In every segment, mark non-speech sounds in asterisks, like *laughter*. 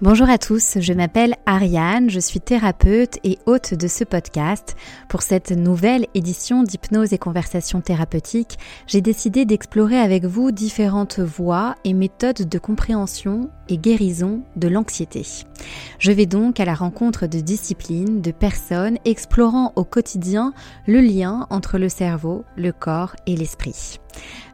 Bonjour à tous, je m'appelle Ariane, je suis thérapeute et hôte de ce podcast. Pour cette nouvelle édition d'hypnose et conversation thérapeutique, j'ai décidé d'explorer avec vous différentes voies et méthodes de compréhension et guérison de l'anxiété. Je vais donc à la rencontre de disciplines, de personnes explorant au quotidien le lien entre le cerveau, le corps et l'esprit.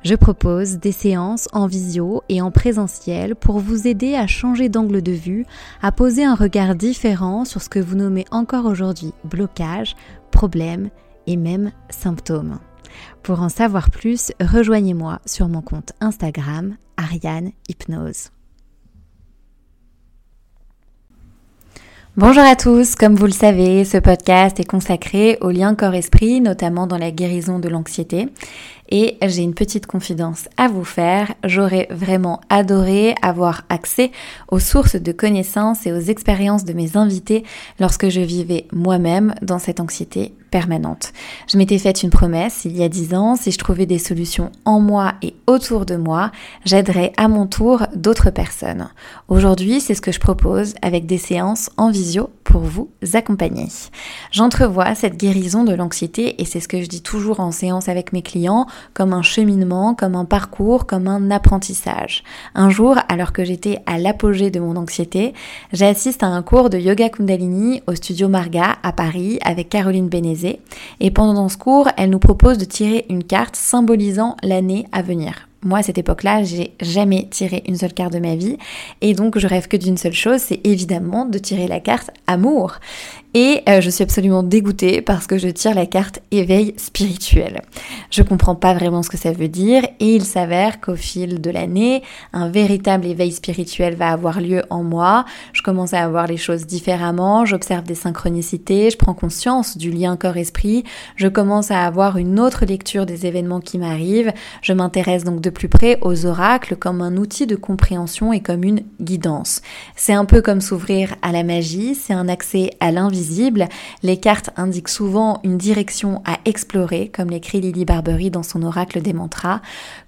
Je propose des séances en visio et en présentiel pour vous aider à changer d'angle de vue, à poser un regard différent sur ce que vous nommez encore aujourd'hui blocage, problème et même symptômes. Pour en savoir plus, rejoignez-moi sur mon compte Instagram Ariane Hypnose. Bonjour à tous, comme vous le savez, ce podcast est consacré au lien corps-esprit, notamment dans la guérison de l'anxiété. Et j'ai une petite confidence à vous faire. J'aurais vraiment adoré avoir accès aux sources de connaissances et aux expériences de mes invités lorsque je vivais moi-même dans cette anxiété Je m'étais faite une promesse il y a dix ans, si je trouvais des solutions en moi et autour de moi, j'aiderais à mon tour d'autres personnes. Aujourd'hui, c'est ce que je propose avec des séances en visio pour vous accompagner. J'entrevois cette guérison de l'anxiété et c'est ce que je dis toujours en séance avec mes clients, comme un cheminement, comme un parcours, comme un apprentissage. Un jour, alors que j'étais à l'apogée de mon anxiété, j'assiste à un cours de yoga kundalini au studio Marga à Paris avec Caroline Bénézé et pendant ce cours, elle nous propose de tirer une carte symbolisant l'année à venir. Moi, à cette époque-là, j'ai jamais tiré une seule carte de ma vie. Et donc, je rêve que d'une seule chose, c'est évidemment de tirer la carte amour. Et euh, je suis absolument dégoûtée parce que je tire la carte éveil spirituel. Je comprends pas vraiment ce que ça veut dire et il s'avère qu'au fil de l'année, un véritable éveil spirituel va avoir lieu en moi. Je commence à avoir les choses différemment, j'observe des synchronicités, je prends conscience du lien corps-esprit, je commence à avoir une autre lecture des événements qui m'arrivent. Je m'intéresse donc de plus près aux oracles comme un outil de compréhension et comme une guidance. C'est un peu comme s'ouvrir à la magie, c'est un accès à l'invisible les cartes indiquent souvent une direction à explorer, comme l'écrit Lily Barbery dans son oracle des mantras.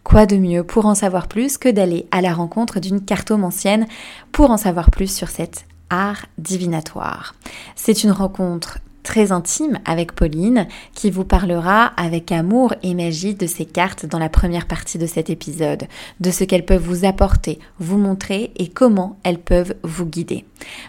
Quoi de mieux pour en savoir plus que d'aller à la rencontre d'une cartomancienne pour en savoir plus sur cet art divinatoire? C'est une rencontre très intime avec Pauline qui vous parlera avec amour et magie de ces cartes dans la première partie de cet épisode, de ce qu'elles peuvent vous apporter, vous montrer et comment elles peuvent vous guider.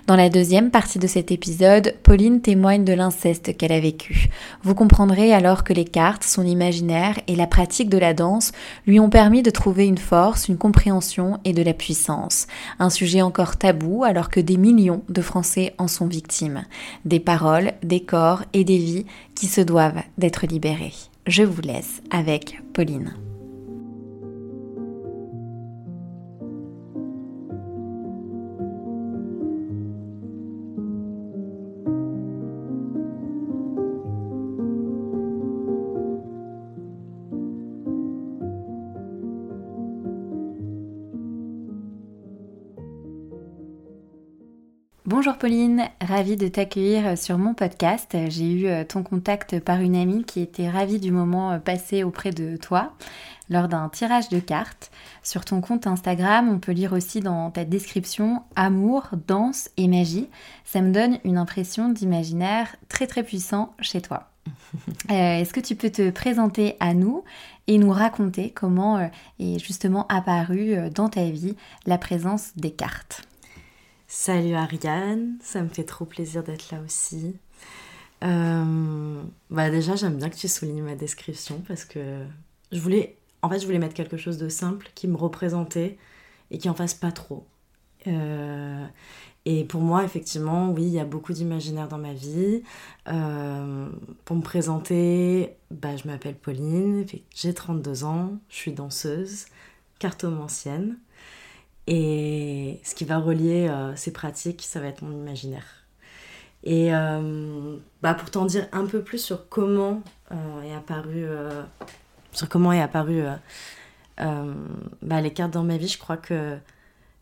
Dans la deuxième partie de cet épisode, Pauline témoigne de l'inceste qu'elle a vécu. Vous comprendrez alors que les cartes, son imaginaire et la pratique de la danse lui ont permis de trouver une force, une compréhension et de la puissance. Un sujet encore tabou alors que des millions de Français en sont victimes. Des paroles, des corps et des vies qui se doivent d'être libérés. Je vous laisse avec Pauline. Bonjour Pauline, ravie de t'accueillir sur mon podcast. J'ai eu euh, ton contact par une amie qui était ravie du moment euh, passé auprès de toi lors d'un tirage de cartes. Sur ton compte Instagram, on peut lire aussi dans ta description amour, danse et magie. Ça me donne une impression d'imaginaire très très puissant chez toi. *laughs* Euh, est-ce que tu peux te présenter à nous et nous raconter comment est justement apparue dans ta vie la présence des cartes? Salut Ariane, ça me fait trop plaisir d'être là aussi. Euh, bah déjà, j'aime bien que tu soulignes ma description parce que je voulais, en fait, je voulais mettre quelque chose de simple qui me représentait et qui en fasse pas trop. Euh, et pour moi, effectivement, oui, il y a beaucoup d'imaginaire dans ma vie. Euh, pour me présenter, bah, je m'appelle Pauline, j'ai 32 ans, je suis danseuse, cartomancienne. Et ce qui va relier euh, ces pratiques, ça va être mon imaginaire. Et euh, bah, pour t'en dire un peu plus sur comment euh, est apparu, sur comment est apparu bah, les cartes dans ma vie, je crois que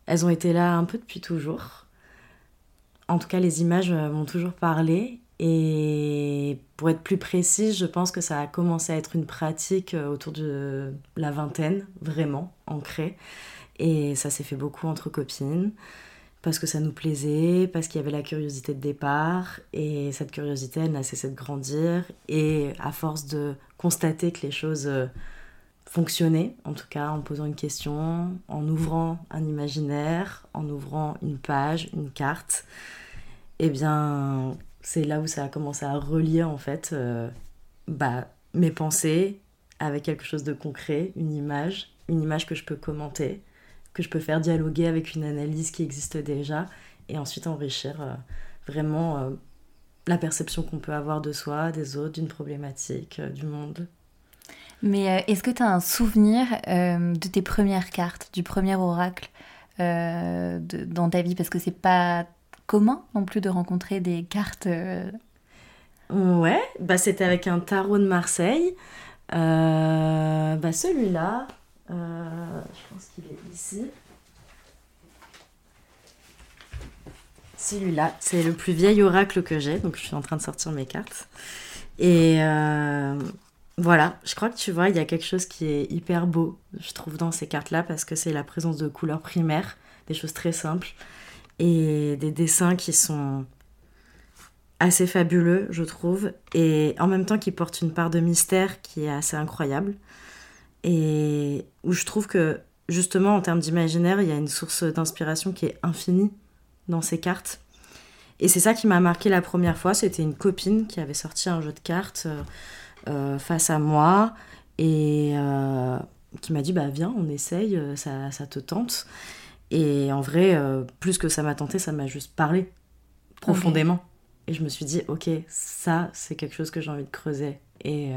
elles ont été là un peu depuis toujours. En tout cas, les images m'ont toujours parlé. Et pour être plus précise, je pense que ça a commencé à être une pratique autour de la vingtaine, vraiment ancrée. Et ça s'est fait beaucoup entre copines. parce que ça nous plaisait, parce qu'il y avait la curiosité de départ, et cette curiosité, elle n'a cessé de grandir, et à force de constater que les choses euh, fonctionnaient, en tout cas en posant une question, en ouvrant un imaginaire, en ouvrant une page, une carte, eh bien, c'est là où ça a commencé à relier en fait euh, bah, mes pensées avec quelque chose de concret, une image, une image que je peux commenter, que je peux faire dialoguer avec une analyse qui existe déjà et ensuite enrichir euh, vraiment euh, la perception qu'on peut avoir de soi, des autres, d'une problématique, euh, du monde. Mais est-ce que tu as un souvenir de tes premières cartes, du premier oracle dans ta vie? Parce que c'est pas commun non plus de rencontrer des cartes. Ouais, bah c'était avec un tarot de Marseille. bah celui-là, euh, je pense qu'il est ici. Celui-là, c'est le plus vieil oracle que j'ai, donc je suis en train de sortir mes cartes. Et euh, voilà, je crois que tu vois, il y a quelque chose qui est hyper beau, je trouve, dans ces cartes-là, parce que c'est la présence de couleurs primaires, des choses très simples, et des dessins qui sont assez fabuleux, je trouve, et en même temps qui portent une part de mystère qui est assez incroyable et où je trouve que justement en termes d'imaginaire, il y a une source d'inspiration qui est infinie dans ces cartes. Et c'est ça qui m'a marqué la première fois, c'était une copine qui avait sorti un jeu de cartes euh, euh, face à moi et euh, qui m'a dit bah viens on essaye, ça, ça te tente. Et en vrai, plus que ça m'a tenté, ça m'a juste parlé profondément. Et je me suis dit ok ça c'est quelque chose que j'ai envie de creuser. Et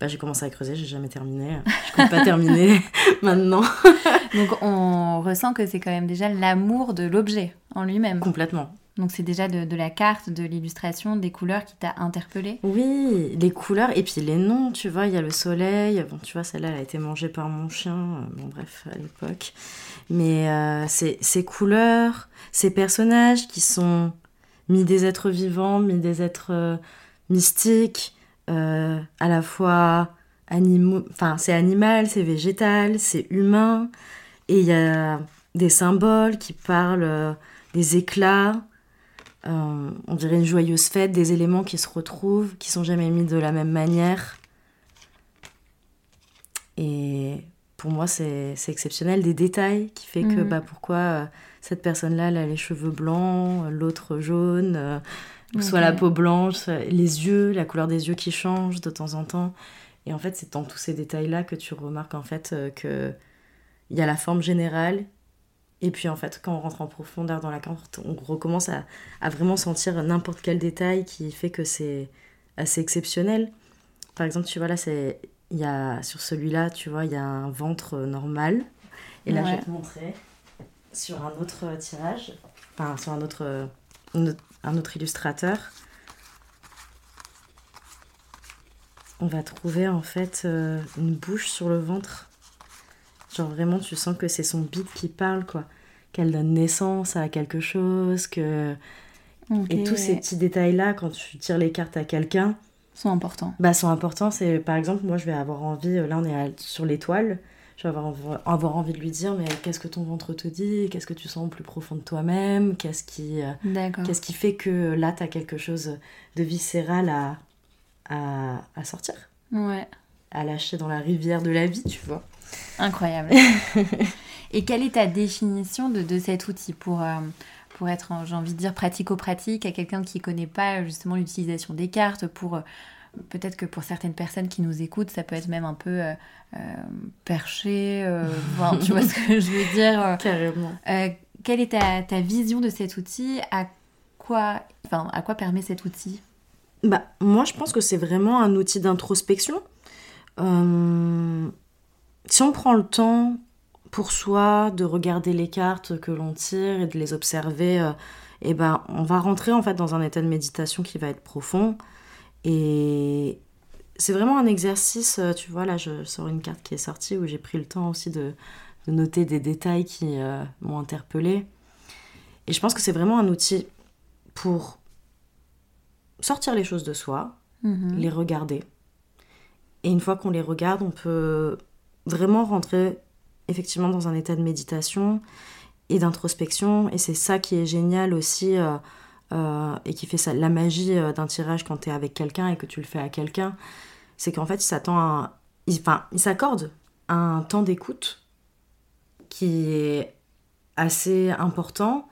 bah, j'ai commencé à creuser, j'ai jamais terminé. Je compte pas terminer *laughs* maintenant. Donc on ressent que c'est quand même déjà l'amour de l'objet en lui-même. Complètement. Donc c'est déjà de, la carte, de l'illustration, des couleurs qui t'a interpellé Oui, les couleurs et puis les noms, tu vois, il y a le soleil. Bon, tu vois, celle-là, elle a été mangée par mon chien. Euh, bon, bref, à l'époque. Mais euh, ces couleurs, ces personnages qui sont mis des êtres vivants, mis des êtres euh, mystiques, euh, à la fois animaux, enfin c'est animal, c'est végétal, c'est humain, et il y a des symboles qui parlent euh, des éclats, euh, on dirait une joyeuse fête, des éléments qui se retrouvent, qui sont jamais mis de la même manière. Et pour moi, c'est exceptionnel, des détails qui fait que mhm. bah, pourquoi cette personne-là, elle a les cheveux blancs, l'autre jaune soit la peau blanche, les yeux, la couleur des yeux qui change de temps en temps. Et en fait, c'est dans tous ces détails-là que tu remarques en fait euh, que il y a la forme générale. Et puis en fait, quand on rentre en profondeur dans la carte, on recommence à, à vraiment sentir n'importe quel détail qui fait que c'est assez exceptionnel. Par exemple, tu vois là, c'est il y a sur celui-là, tu vois, il y a un ventre normal. Et là, je vais te montrer sur un autre tirage, enfin sur un autre, un autre illustrateur, on va trouver en fait euh, une bouche sur le ventre. Genre vraiment tu sens que c'est son bite qui parle quoi, qu'elle donne naissance à quelque chose, que et tous ces petits détails là quand tu tires les cartes à quelqu'un sont importants. Bah sont importants, c'est par exemple moi je vais avoir envie là on est sur l'étoile, je vais avoir, avoir envie de lui dire mais qu'est-ce que ton ventre te dit? Qu'est-ce que tu sens au plus profond de toi-même? Qu'est-ce qui, euh, qu'est-ce qui fait que là, tu as quelque chose de viscéral à, à, à, sortir? Ouais. À lâcher dans la rivière de la vie, tu vois? Incroyable. *laughs* Et quelle est ta définition de, de cet outil pour, euh, pour être, j'ai envie de dire, pratico-pratique à quelqu'un qui ne connaît pas justement l'utilisation des cartes pour peut-être que pour certaines personnes qui nous écoutent, ça peut être même un peu euh, euh, perché. Euh, *laughs* tu vois ce que je veux dire Carrément. quelle est ta, ta, vision de cet outil? À quoi, enfin, à quoi permet cet outil? Bah, Moi, je pense que c'est vraiment un outil d'introspection. si on prend le temps pour soi de regarder les cartes que l'on tire et de les observer, et eh ben, on va rentrer en fait dans un état de méditation qui va être profond et c'est vraiment un exercice, euh, tu vois, là je sors une carte qui est sortie où j'ai pris le temps aussi de, noter des détails qui euh, m'ont interpellée. Et je pense que c'est vraiment un outil pour sortir les choses de soi, mhm. les regarder. Et une fois qu'on les regarde, on peut vraiment rentrer effectivement dans un état de méditation et d'introspection. Et c'est ça qui est génial aussi euh, euh, et qui fait ça, la magie d'un tirage quand tu es avec quelqu'un et que tu le fais à quelqu'un. C'est qu'en fait, il s'attend s'accorde un temps d'écoute qui est assez important.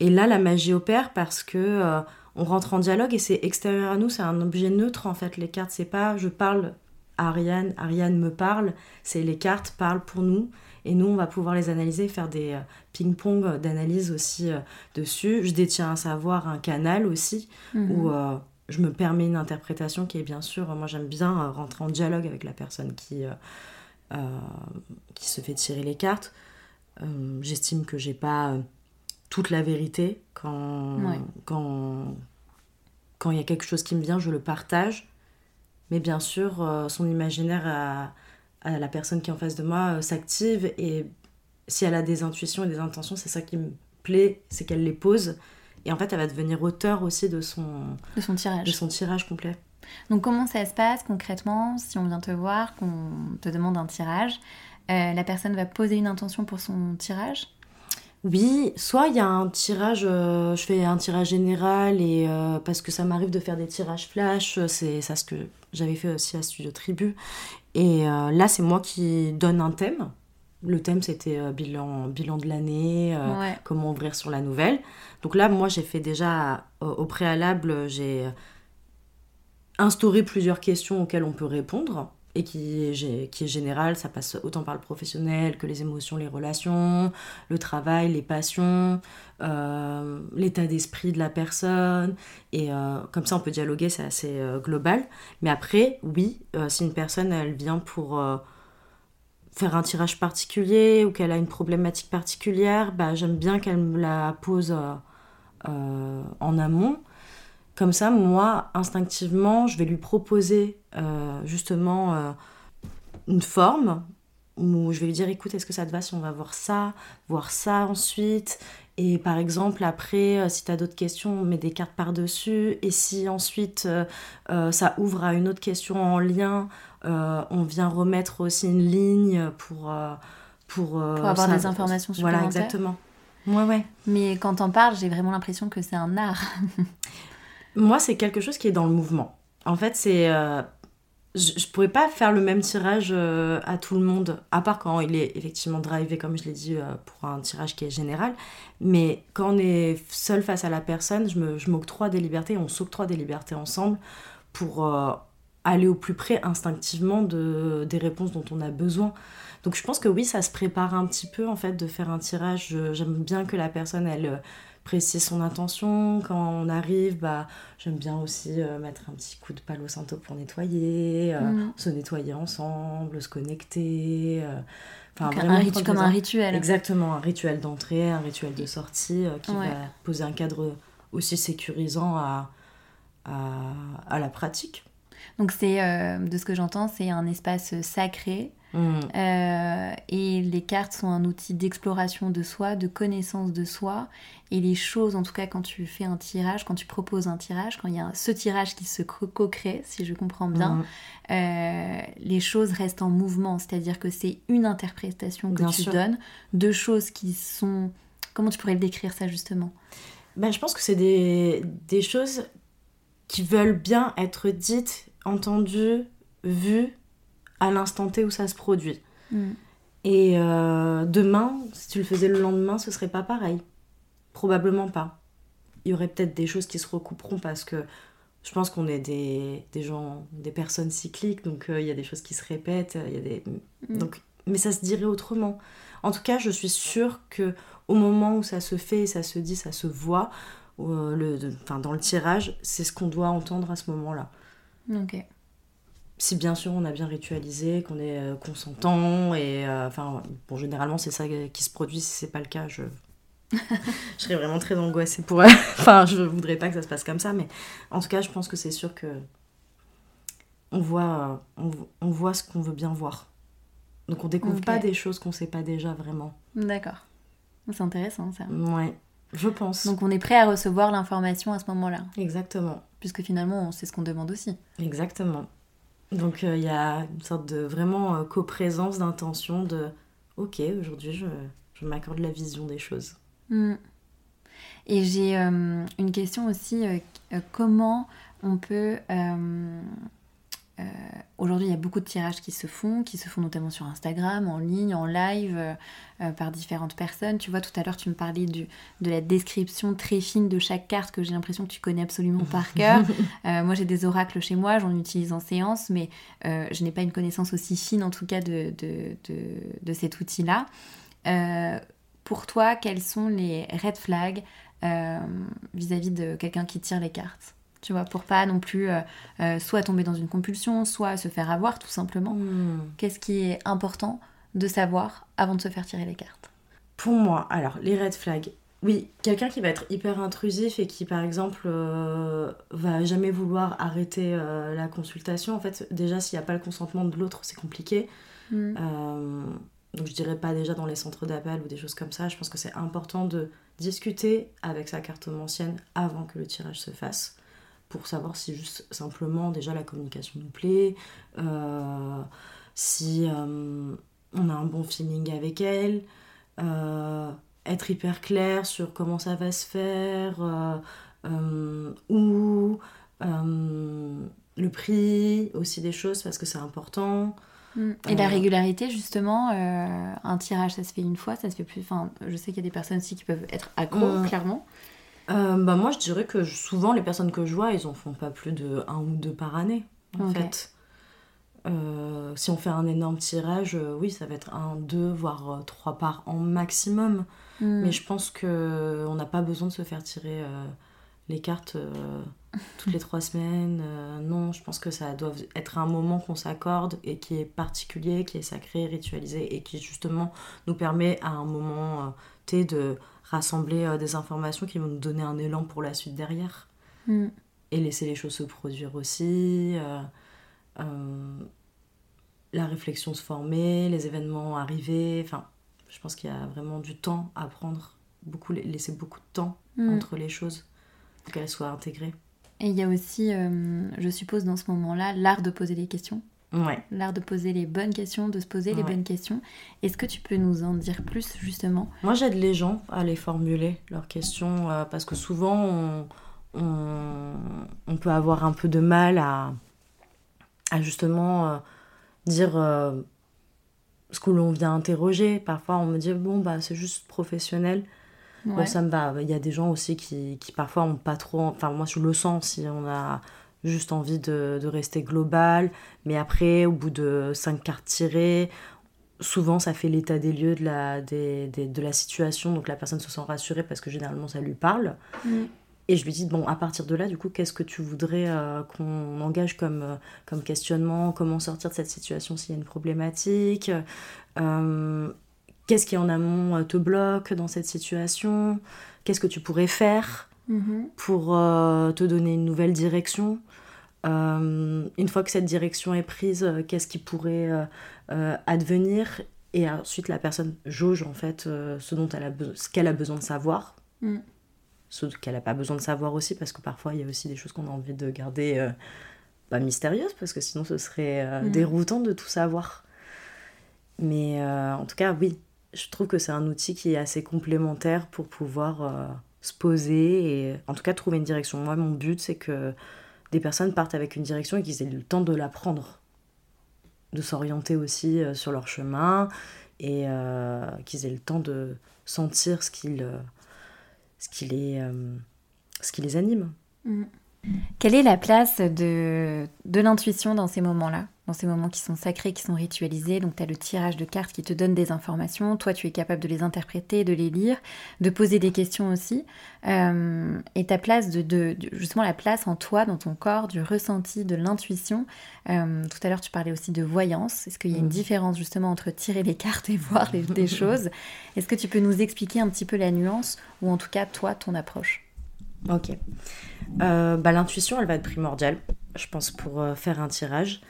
Et là, la magie opère parce que on rentre en dialogue et c'est extérieur à nous, c'est un objet neutre en fait. Les cartes, c'est pas je parle à Ariane, Ariane me parle, c'est les cartes parlent pour nous et nous on va pouvoir les analyser, faire des euh, ping-pong d'analyse aussi euh, dessus. Je détiens un savoir, un canal aussi mhm. où euh, je me permets une interprétation qui est bien sûr, moi j'aime bien rentrer en dialogue avec la personne qui, qui se fait tirer les cartes. J'estime que j'ai pas toute la vérité. Quand quand quand il y a quelque chose qui me vient, je le partage. Mais bien sûr, euh, son imaginaire à, la personne qui est en face de moi euh, s'active et si elle a des intuitions et des intentions, c'est ça qui me plaît, c'est qu'elle les pose. Et en fait, elle va devenir auteur aussi de son, de son tirage. De son tirage complet. Donc comment ça se passe concrètement si on vient te voir, qu'on te demande un tirage euh, La personne va poser une intention pour son tirage? Oui, soit il y a un tirage, euh, je fais un tirage général et euh, parce que ça m'arrive de faire des tirages flash, c'est ça ce que j'avais fait aussi à Studio Tribu. Et euh, là, c'est moi qui donne un thème. Le thème, c'était bilan, bilan de l'année, comment ouvrir sur la nouvelle. Donc là, moi, j'ai fait déjà au préalable, j'ai instauré plusieurs questions auxquelles on peut répondre et qui est, général, ça passe autant par le professionnel que les émotions, les relations, le travail, les passions, euh, l'état d'esprit de la personne. Et euh, comme ça, on peut dialoguer, c'est assez euh, global. Mais après, oui, si une personne, elle vient pour faire un tirage particulier ou qu'elle a une problématique particulière, bah, j'aime bien qu'elle me la pose en amont. Comme ça, moi, instinctivement, je vais lui proposer euh, justement euh, une forme où je vais lui dire écoute, est-ce que ça te va si on va voir ça, voir ça ensuite? Et par exemple, après, euh, si tu as d'autres questions, on met des cartes par-dessus. Et si ensuite ça ouvre à une autre question en lien, on vient remettre aussi une ligne pour. pour, pour avoir des informations supplémentaires. Voilà, exactement. Ouais, ouais. Mais quand on parle, j'ai vraiment l'impression que c'est un art. *laughs* Moi, c'est quelque chose qui est dans le mouvement. En fait, c'est. Euh, je, ne pourrais pas faire le même tirage euh, à tout le monde, à part quand il est effectivement drivé, comme je l'ai dit, euh, pour un tirage qui est général. Mais quand on est seul face à la personne, je m'octroie des libertés, on s'octroie des libertés ensemble pour aller au plus près instinctivement de, des réponses dont on a besoin. Donc je pense que oui, ça se prépare un petit peu en fait de faire un tirage. J'aime bien que la personne, elle précise son intention. Quand on arrive, bah, j'aime bien aussi euh, mettre un petit coup de palo santo pour nettoyer, euh, mm. se nettoyer ensemble, se connecter. Euh, enfin, vraiment un comme un rituel. Exactement, un rituel d'entrée, un rituel de sortie qui va poser un cadre aussi sécurisant à, à, la pratique. Donc c'est, de ce que j'entends, c'est un espace sacré Mm. Euh, et les cartes sont un outil d'exploration de soi, de connaissance de soi. Et les choses, en tout cas quand tu fais un tirage, quand tu proposes un tirage, quand il y a ce tirage qui se co-crée, si je comprends bien, mm. euh, les choses restent en mouvement. C'est-à-dire que c'est une interprétation que tu donnes de choses qui sont... Comment tu pourrais le décrire ça justement? Ben, Je pense que c'est des, des choses qui veulent bien être dites, entendues, vues à l'instant T où ça se produit. Mm. Et euh, demain, si tu le faisais le lendemain, ce serait pas pareil. Probablement pas. Il y aurait peut-être des choses qui se recouperont parce que je pense qu'on est des, des, gens, des personnes cycliques, donc euh, il y a des choses qui se répètent, il y a des... Mm. Donc, mais ça se dirait autrement. En tout cas, je suis sûre que au moment où ça se fait, ça se dit, ça se voit, euh, le, dans le tirage, c'est ce qu'on doit entendre à ce moment-là. Ok si bien sûr on a bien ritualisé, qu'on est euh, consentant, et euh, enfin, bon, généralement c'est ça qui se produit, si c'est pas le cas, je. *laughs* je serais vraiment très angoissée pour. *laughs* enfin, je voudrais pas que ça se passe comme ça, mais en tout cas, je pense que c'est sûr que. On voit, on, on voit ce qu'on veut bien voir. Donc on découvre pas des choses qu'on sait pas déjà vraiment. D'accord. C'est intéressant ça. Ouais, je pense. Donc on est prêt à recevoir l'information à ce moment-là. Exactement. Puisque finalement, c'est ce qu'on demande aussi. Exactement. Donc euh, il y a une sorte de vraiment euh, coprésence d'intention de ok aujourd'hui je, je m'accorde la vision des choses. Mm. Et j'ai euh, une question aussi, comment on peut... Aujourd'hui, il y a beaucoup de tirages qui se font, qui se font notamment sur Instagram, en ligne, en live, par différentes personnes. Tu vois, tout à l'heure, tu me parlais du, de la description très fine de chaque carte que j'ai l'impression que tu connais absolument par *laughs* cœur. moi, j'ai des oracles chez moi, j'en utilise en séance, mais je n'ai pas une connaissance aussi fine, en tout cas, de, de, de, de cet outil-là. pour toi, quels sont les red flags euh, vis-à-vis de quelqu'un qui tire les cartes? Tu vois, pour pas non plus euh, euh, soit tomber dans une compulsion, soit se faire avoir tout simplement. Hmm. Qu'est-ce qui est important de savoir avant de se faire tirer les cartes? Pour moi, alors, les red flags. Oui, quelqu'un qui va être hyper intrusif et qui, par exemple, va jamais vouloir arrêter la consultation. En fait, déjà, s'il n'y a pas le consentement de l'autre, c'est compliqué. Hmm. donc, je dirais pas déjà dans les centres d'appel ou des choses comme ça. Je pense que c'est important de discuter avec sa carte ancienne avant que le tirage se fasse pour savoir si juste simplement déjà la communication nous plaît, euh, si euh, on a un bon feeling avec elle, euh, être hyper clair sur comment ça va se faire, où, le prix, aussi des choses parce que c'est important. Mm. Et la régularité, justement, euh, un tirage, ça se fait une fois, ça se fait plus. Enfin, je sais qu'il y a des personnes aussi qui peuvent être accro, mm. clairement. Euh, bah moi, je dirais que souvent, les personnes que je vois, ils en font pas plus de un ou deux par année, en fait. Euh, si on fait un énorme tirage, oui, ça va être un, deux, voire trois par an maximum. Mm. Mais je pense que on n'a pas besoin de se faire tirer les cartes euh, toutes les trois semaines. Euh, non, je pense que ça doit être un moment qu'on s'accorde et qui est particulier, qui est sacré, ritualisé et qui justement nous permet à un moment euh, T de rassembler des informations qui vont nous donner un élan pour la suite derrière. Mm. Et laisser les choses se produire aussi. la réflexion se former, les événements arriver. Enfin, je pense qu'il y a vraiment du temps à prendre, beaucoup, laisser beaucoup de temps mm. entre les choses qu'elle soit intégrée. Et il y a aussi, euh, je suppose, dans ce moment-là, l'art de poser des questions. Ouais. L'art de poser les bonnes questions, de se poser les bonnes questions. Est-ce que tu peux nous en dire plus, justement? Moi, j'aide les gens à les formuler, leurs questions, euh, parce que souvent, on, on, peut avoir un peu de mal à, à justement euh, dire ce que l'on vient interroger. Parfois, on me dit, bon, bah, c'est juste professionnel ça me va. Il y a des gens aussi qui, qui parfois ont pas trop. Enfin, moi, je le sens si on a juste envie de, de rester global. Mais après, au bout de cinq cartes tirées, souvent ça fait l'état des lieux de la, des, des, de la situation. Donc la personne se sent rassurée parce que généralement ça lui parle. Mm. Et je lui dis, bon, à partir de là, du coup, qu'est-ce que tu voudrais euh, qu'on engage comme, euh, comme questionnement? Comment sortir de cette situation s'il y a une problématique? Euh, qu'est-ce qui en amont te bloque dans cette situation, qu'est-ce que tu pourrais faire mhm. pour te donner une nouvelle direction? Euh, une fois que cette direction est prise, qu'est-ce qui pourrait advenir? Et ensuite, la personne jauge en fait ce dont elle a ce qu'elle a besoin de savoir. Mm. Ce qu'elle n'a pas besoin de savoir aussi, parce que parfois il y a aussi des choses qu'on a envie de garder pas mystérieuses, parce que sinon ce serait mm. déroutant de tout savoir. Mais en tout cas, oui, je trouve que c'est un outil qui est assez complémentaire pour pouvoir euh, se poser et en tout cas trouver une direction. Moi, mon but, c'est que des personnes partent avec une direction et qu'ils aient le temps de l'apprendre, de s'orienter aussi euh, sur leur chemin et euh, qu'ils aient le temps de sentir ce qui, ce qui, les, les anime. Mm. Quelle est la place de, de l'intuition dans ces moments-là dans ces moments qui sont sacrés, qui sont ritualisés? Donc tu as le tirage de cartes qui te donne des informations, toi tu es capable de les interpréter, de les lire, de poser des questions aussi. Euh, et ta place de, justement la place en toi, dans ton corps, du ressenti, de l'intuition. Euh, tout à l'heure tu parlais aussi de voyance. Est-ce qu'il y a une mm. différence justement entre tirer les cartes et voir des *laughs* choses? Est-ce que tu peux nous expliquer un petit peu la nuance ou en tout cas toi ton approche? Ok. Euh, bah, L'intuition, elle va être primordiale, je pense, pour faire un tirage.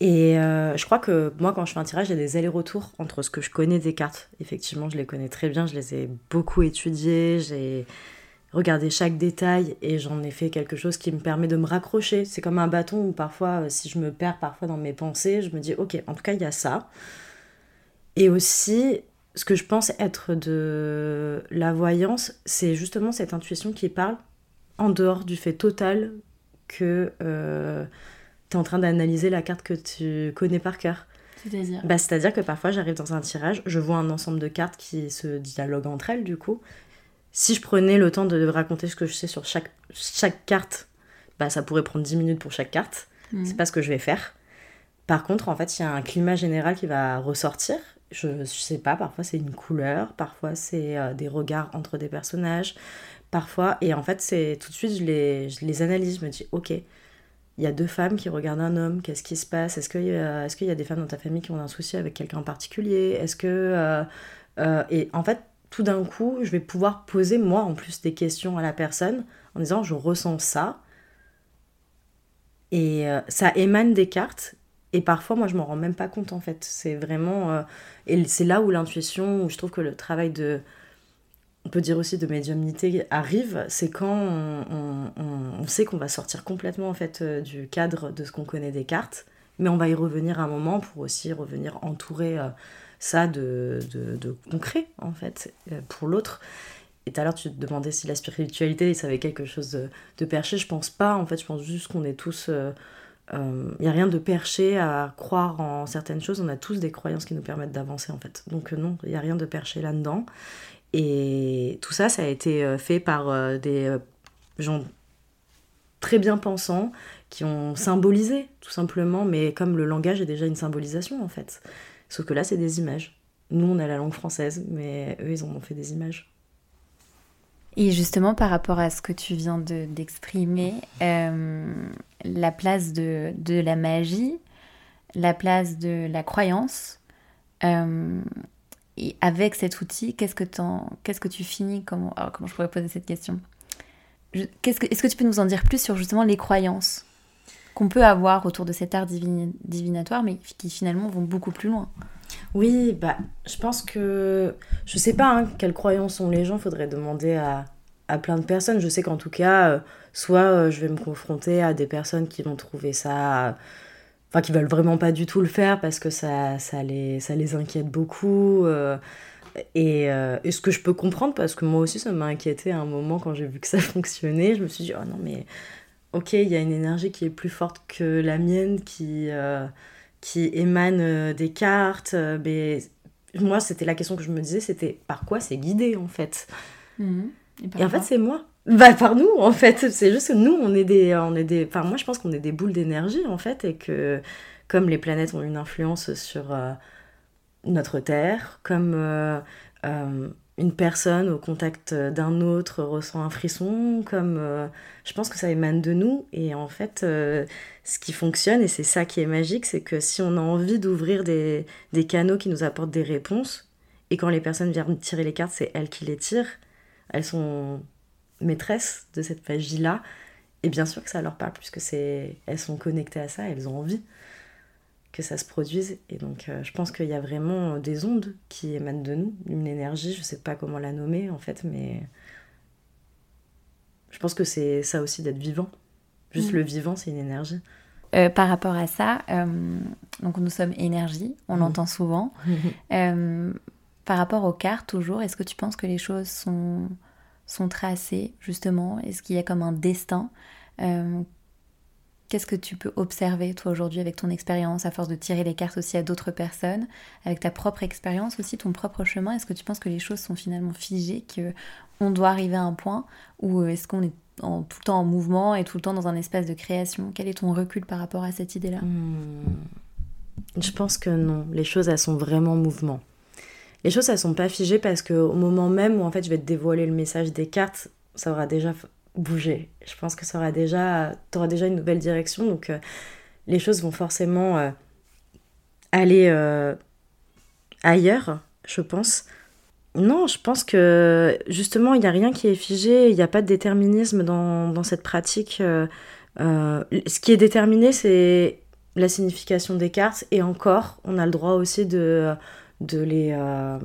Et euh, je crois que moi, quand je fais un tirage, a des allers-retours entre ce que je connais des cartes. Effectivement, je les connais très bien, je les ai beaucoup étudiées, j'ai regardé chaque détail et j'en ai fait quelque chose qui me permet de me raccrocher. C'est comme un bâton où parfois, euh, si je me perds parfois dans mes pensées, je me dis, ok, en tout cas, il y a ça. Et aussi, ce que je pense être de la voyance, c'est justement cette intuition qui parle en dehors du fait total que euh, tu es en train d'analyser la carte que tu connais par cœur. C'est-à-dire bah, C'est-à-dire que parfois j'arrive dans un tirage, je vois un ensemble de cartes qui se dialoguent entre elles du coup. Si je prenais le temps de raconter ce que je sais sur chaque, chaque carte, bah, ça pourrait prendre 10 minutes pour chaque carte. Mhm. C'est pas ce que je vais faire. Par contre, en fait, il y a un climat général qui va ressortir. Je, je sais pas, parfois c'est une couleur, parfois c'est euh, des regards entre des personnages, parfois. Et en fait, c'est tout de suite, je les, je analyse, je me dis, ok, il y a deux femmes qui regardent un homme, qu'est-ce qui se passe? Est-ce qu'il y, a, est y a des femmes dans ta famille qui ont un souci avec quelqu'un en particulier? Est-ce que... Euh, euh, et en fait, tout d'un coup, je vais pouvoir poser, moi, en plus, des questions à la personne en disant, je ressens ça. Et euh, ça émane des cartes. Et parfois, moi, je m'en rends même pas compte, en fait. C'est vraiment... et c'est là où l'intuition, où je trouve que le travail de on peut dire aussi de médiumnité arrive, c'est quand on, sait qu'on va sortir complètement en fait euh, du cadre de ce qu'on connaît des cartes, mais on va y revenir un moment pour aussi revenir entourer euh, ça de, de, concret en fait euh, pour l'autre. Et tout à l'heure tu te demandais si la spiritualité ça avait quelque chose de, perché, je pense pas en fait, je pense juste qu'on est tous... Il n'y a rien de perché à croire en certaines choses, on a tous des croyances qui nous permettent d'avancer en fait. Donc non, il n'y a rien de perché là-dedans. Et tout ça, ça a été euh, fait par euh, des euh, gens très bien pensants qui ont symbolisé, tout simplement, mais comme le langage est déjà une symbolisation, en fait. Sauf que là, c'est des images. Nous, on a la langue française, mais eux, ils en ont fait des images. Et justement, par rapport à ce que tu viens d'exprimer, la place de, de, la magie, la place de la croyance, et avec cet outil, qu'est-ce que, tu finis comment, alors, comment je pourrais poser cette question? Est-ce que, tu peux nous en dire plus sur justement les croyances qu'on peut avoir autour de cet art divinatoire, mais qui finalement vont beaucoup plus loin? Oui, bah, je pense que. Je sais pas hein, quelles croyances ont les gens, faudrait demander à, à plein de personnes. Je sais qu'en tout cas, euh, soit euh, je vais me confronter à des personnes qui vont trouver ça enfin qui veulent vraiment pas du tout le faire parce que ça, ça, les, ça les inquiète beaucoup. Euh, et, euh, et, ce que je peux comprendre, parce que moi aussi ça m'a inquiété à un moment quand j'ai vu que ça *laughs* fonctionnait, je me suis dit, oh non mais ok, il y a une énergie qui est plus forte que la mienne, qui, euh, qui émane des cartes, mais moi c'était la question que je me disais, c'était par quoi c'est guidé en fait? Mmh. et en fait c'est moi. Bah par nous en fait, c'est juste que nous on est des on est des moi je pense qu'on est des boules d'énergie en fait et que comme les planètes ont une influence sur euh, notre terre, comme euh, euh, une personne au contact d'un autre ressent un frisson, comme je pense que ça émane de nous. Et en fait ce qui fonctionne et c'est ça qui est magique, c'est que si on a envie d'ouvrir des, des canaux qui nous apportent des réponses et quand les personnes viennent tirer les cartes, c'est elles qui les tirent, elles sont maîtresses de cette magie-là. Et bien sûr que ça leur parle, puisque c'est, elles sont connectées à ça, elles ont envie que ça se produise. Et donc, euh, je pense qu'il y a vraiment des ondes qui émanent de nous, une énergie, je sais pas comment la nommer en fait, mais je pense que c'est ça aussi d'être vivant. Juste mm. le vivant, c'est une énergie. Euh, par rapport à ça, euh, donc nous sommes énergie, on mm. l'entend souvent. *laughs* par rapport aux cartes, toujours, est-ce que tu penses que les choses sont sont tracés, justement? Est-ce qu'il y a comme un destin? Euh, Qu'est-ce que tu peux observer, toi, aujourd'hui, avec ton expérience, à force de tirer les cartes aussi à d'autres personnes, avec ta propre expérience aussi, ton propre chemin Est-ce que tu penses que les choses sont finalement figées, qu'on doit arriver à un point? Ou est-ce qu'on est en, tout le temps en mouvement et tout le temps dans un espace de création? Quel est ton recul par rapport à cette idée-là? Hmm. Je pense que non. Les choses, elles sont vraiment en mouvement les choses, elles sont pas figées parce qu'au moment même où en fait je vais te dévoiler le message des cartes, ça aura déjà bougé. Je pense que ça aura déjà, une nouvelle direction, donc euh, les choses vont forcément euh, aller euh, ailleurs, je pense. Non, je pense que justement, il n'y a rien qui est figé, il n'y a pas de déterminisme dans cette pratique. ce qui est déterminé, c'est la signification des cartes, et encore, on a le droit aussi de de les, euh,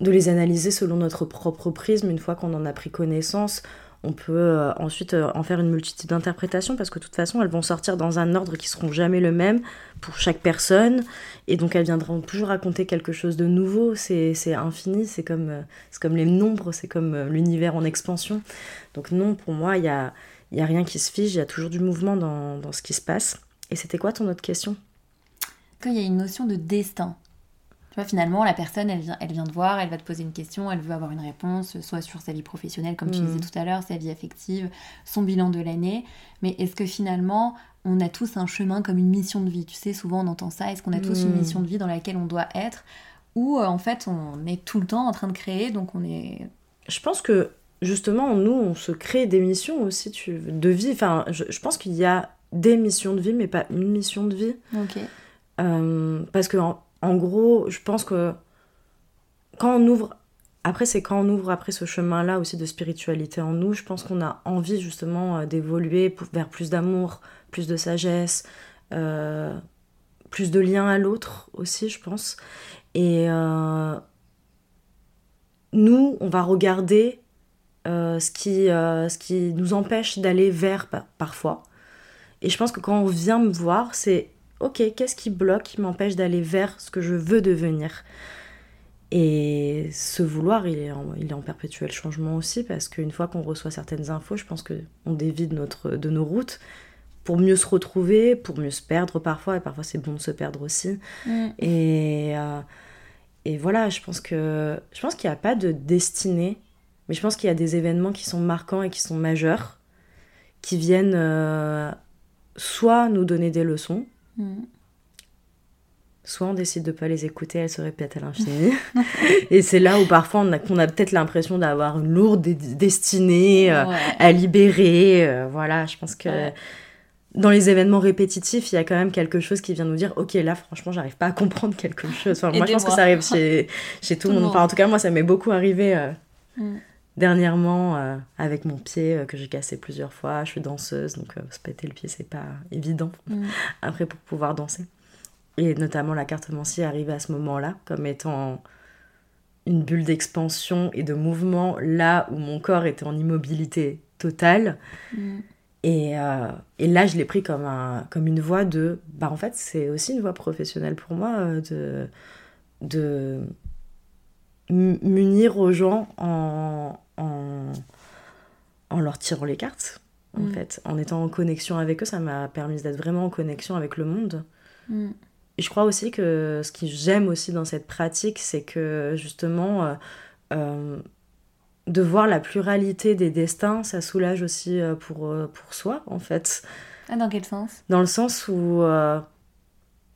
de les analyser selon notre propre prisme une fois qu'on en a pris connaissance. on peut euh, ensuite euh, en faire une multitude d'interprétations parce que de toute façon, elles vont sortir dans un ordre qui seront jamais le même pour chaque personne. Et donc, elles viendront toujours raconter quelque chose de nouveau. C'est infini, c'est comme, comme les nombres, c'est comme l'univers en expansion. Donc, non, pour moi, il n'y a, y a rien qui se fige, il y a toujours du mouvement dans, dans ce qui se passe. Et c'était quoi ton autre question? Qu'il y a une notion de destin finalement, la personne, elle vient, elle vient te voir, elle va te poser une question, elle veut avoir une réponse, soit sur sa vie professionnelle, comme tu disais mm. tout à l'heure, sa vie affective, son bilan de l'année. Mais est-ce que finalement, on a tous un chemin comme une mission de vie? Tu sais, souvent on entend ça. Est-ce qu'on a tous une mm. mission de vie dans laquelle on doit être? Ou euh, en fait, on est tout le temps en train de créer, donc on est. Je pense que justement, nous, on se crée des missions aussi tu... de vie. Enfin, je, pense qu'il y a des missions de vie, mais pas une mission de vie. Ok. Euh, parce que en gros, je pense que quand on ouvre, après c'est quand on ouvre après ce chemin-là aussi de spiritualité en nous, je pense qu'on a envie justement euh, d'évoluer vers plus d'amour, plus de sagesse, euh, plus de lien à l'autre aussi, je pense. Et euh, nous, on va regarder ce, qui, ce qui nous empêche d'aller vers parfois. Et je pense que quand on vient me voir, c'est ok, qu'est-ce qui bloque, qui m'empêche d'aller vers ce que je veux devenir? Et ce vouloir, il est, en, il est en perpétuel changement aussi, parce qu'une fois qu'on reçoit certaines infos, je pense qu'on dévie de, notre, de nos routes pour mieux se retrouver, pour mieux se perdre parfois, et parfois c'est bon de se perdre aussi. Mm. Et, euh, et voilà, je pense que je pense qu'il n'y a pas de destinée, mais je pense qu'il y a des événements qui sont marquants et qui sont majeurs, qui viennent euh, soit nous donner des leçons, Mm. Soit on décide de pas les écouter, elles se répètent à l'infini. *laughs* et c'est là où parfois on a, a peut-être l'impression d'avoir une lourde destinée euh, à libérer. Euh, voilà, je pense que dans les événements répétitifs, il y a quand même quelque chose qui vient nous dire Ok, là, franchement, j'arrive pas à comprendre quelque chose. Enfin, moi, je pense que ça arrive chez, chez tout, le monde. Enfin, en tout cas, moi, ça m'est beaucoup arrivé. Euh, mm. Dernièrement, avec mon pied que j'ai cassé plusieurs fois, je suis danseuse, donc se péter le pied, c'est pas évident mm. *laughs* après pour pouvoir danser. Et notamment la carte est arrivée à ce moment-là, comme étant une bulle d'expansion et de mouvement là où mon corps était en immobilité totale. Mm. Et, euh, et, là, je l'ai pris comme, un, comme une voie de... Bah, en fait, c'est aussi une voie professionnelle pour moi euh, de, de m'unir aux gens en, en, en, leur tirant les cartes, en mm. fait. En étant en connexion avec eux, ça m'a permis d'être vraiment en connexion avec le monde. Mm. Et je crois aussi que ce que j'aime aussi dans cette pratique, c'est que justement, euh, euh, de voir la pluralité des destins, ça soulage aussi euh, pour, pour soi, en fait. Ah, dans quel sens? Dans le sens où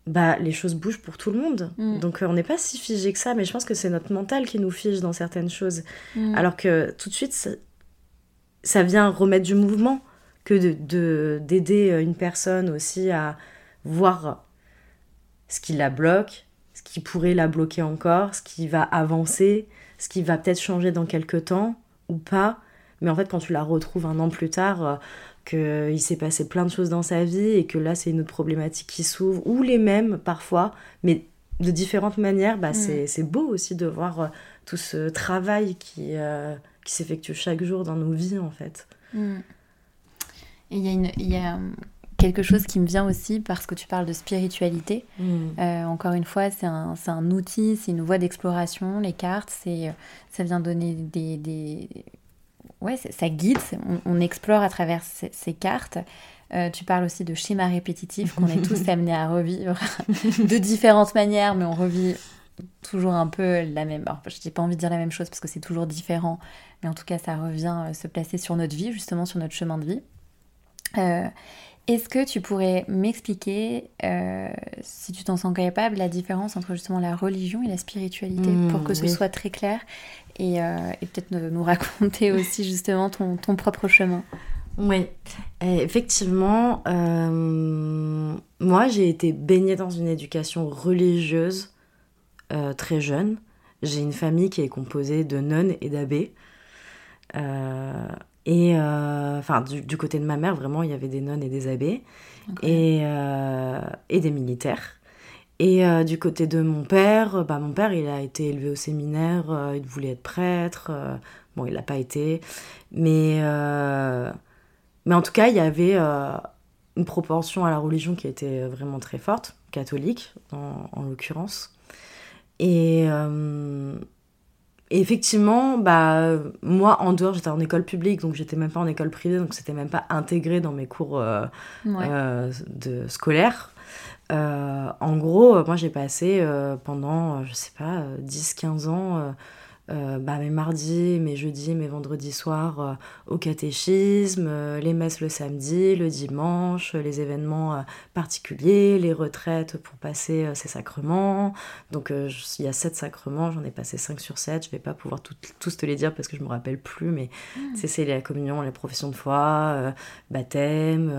bah, les choses bougent pour tout le monde. Mm. Donc on n'est pas si figé que ça, mais je pense que c'est notre mental qui nous fige dans certaines choses. Mm. Alors que tout de suite, ça, ça, vient remettre du mouvement que de d'aider une personne aussi à voir ce qui la bloque, ce qui pourrait la bloquer encore, ce qui va avancer, ce qui va peut-être changer dans quelques temps ou pas. Mais en fait, quand tu la retrouves un an plus tard, euh, qu'il s'est passé plein de choses dans sa vie et que là, c'est une autre problématique qui s'ouvre, ou les mêmes parfois, mais de différentes manières, bah, mm. c'est beau aussi de voir euh, tout ce travail qui, euh, qui s'effectue chaque jour dans nos vies, en fait. Mm. Et il y a, une, y a quelque chose qui me vient aussi parce que tu parles de spiritualité. Mm. Euh, encore une fois, c'est un, un, outil, c'est une voie d'exploration. Les cartes, euh, ça vient donner des, des... ouais, ça guide. On, explore à travers ces, cartes. Euh, tu parles aussi de schémas répétitifs qu'on est tous *laughs* amenés à revivre *laughs* de différentes manières, mais on revit toujours un peu la même. Alors, je n'ai pas envie de dire la même chose parce que c'est toujours différent, mais en tout cas, ça revient se placer sur notre vie, justement sur notre chemin de vie. Euh, est-ce que tu pourrais m'expliquer, euh, si tu t'en sens capable, la différence entre justement la religion et la spiritualité, mmh, pour que ce soit très clair, et, euh, peut-être nous raconter *laughs* aussi justement ton, ton propre chemin Oui, effectivement, euh, moi j'ai été baignée dans une éducation religieuse très jeune. J'ai une famille qui est composée de nonnes et d'abbés. Et euh, enfin, du, côté de ma mère, vraiment, il y avait des nonnes et des abbés et, euh, et des militaires. Et du côté de mon père, bah, mon père, il a été élevé au séminaire, il voulait être prêtre. bon, il l'a pas été. Mais, mais en tout cas, il y avait une proportion à la religion qui était vraiment très forte, catholique en, l'occurrence. Et, euh, effectivement, bah, moi en dehors, j'étais en école publique, donc j'étais même pas en école privée, donc c'était même pas intégré dans mes cours euh, euh, de scolaires. En gros, moi j'ai passé pendant, je sais pas, 10-15 ans euh, bah, mes mardis, mes jeudis, mes vendredis soirs euh, au catéchisme, euh, les messes le samedi, le dimanche, les événements particuliers, les retraites pour passer ces sacrements. Donc il y a sept sacrements, j'en ai passé 5 sur 7. Je vais pas pouvoir tous te les dire parce que je me rappelle plus, mais mmh. c'est la communion, les professions de foi, baptême.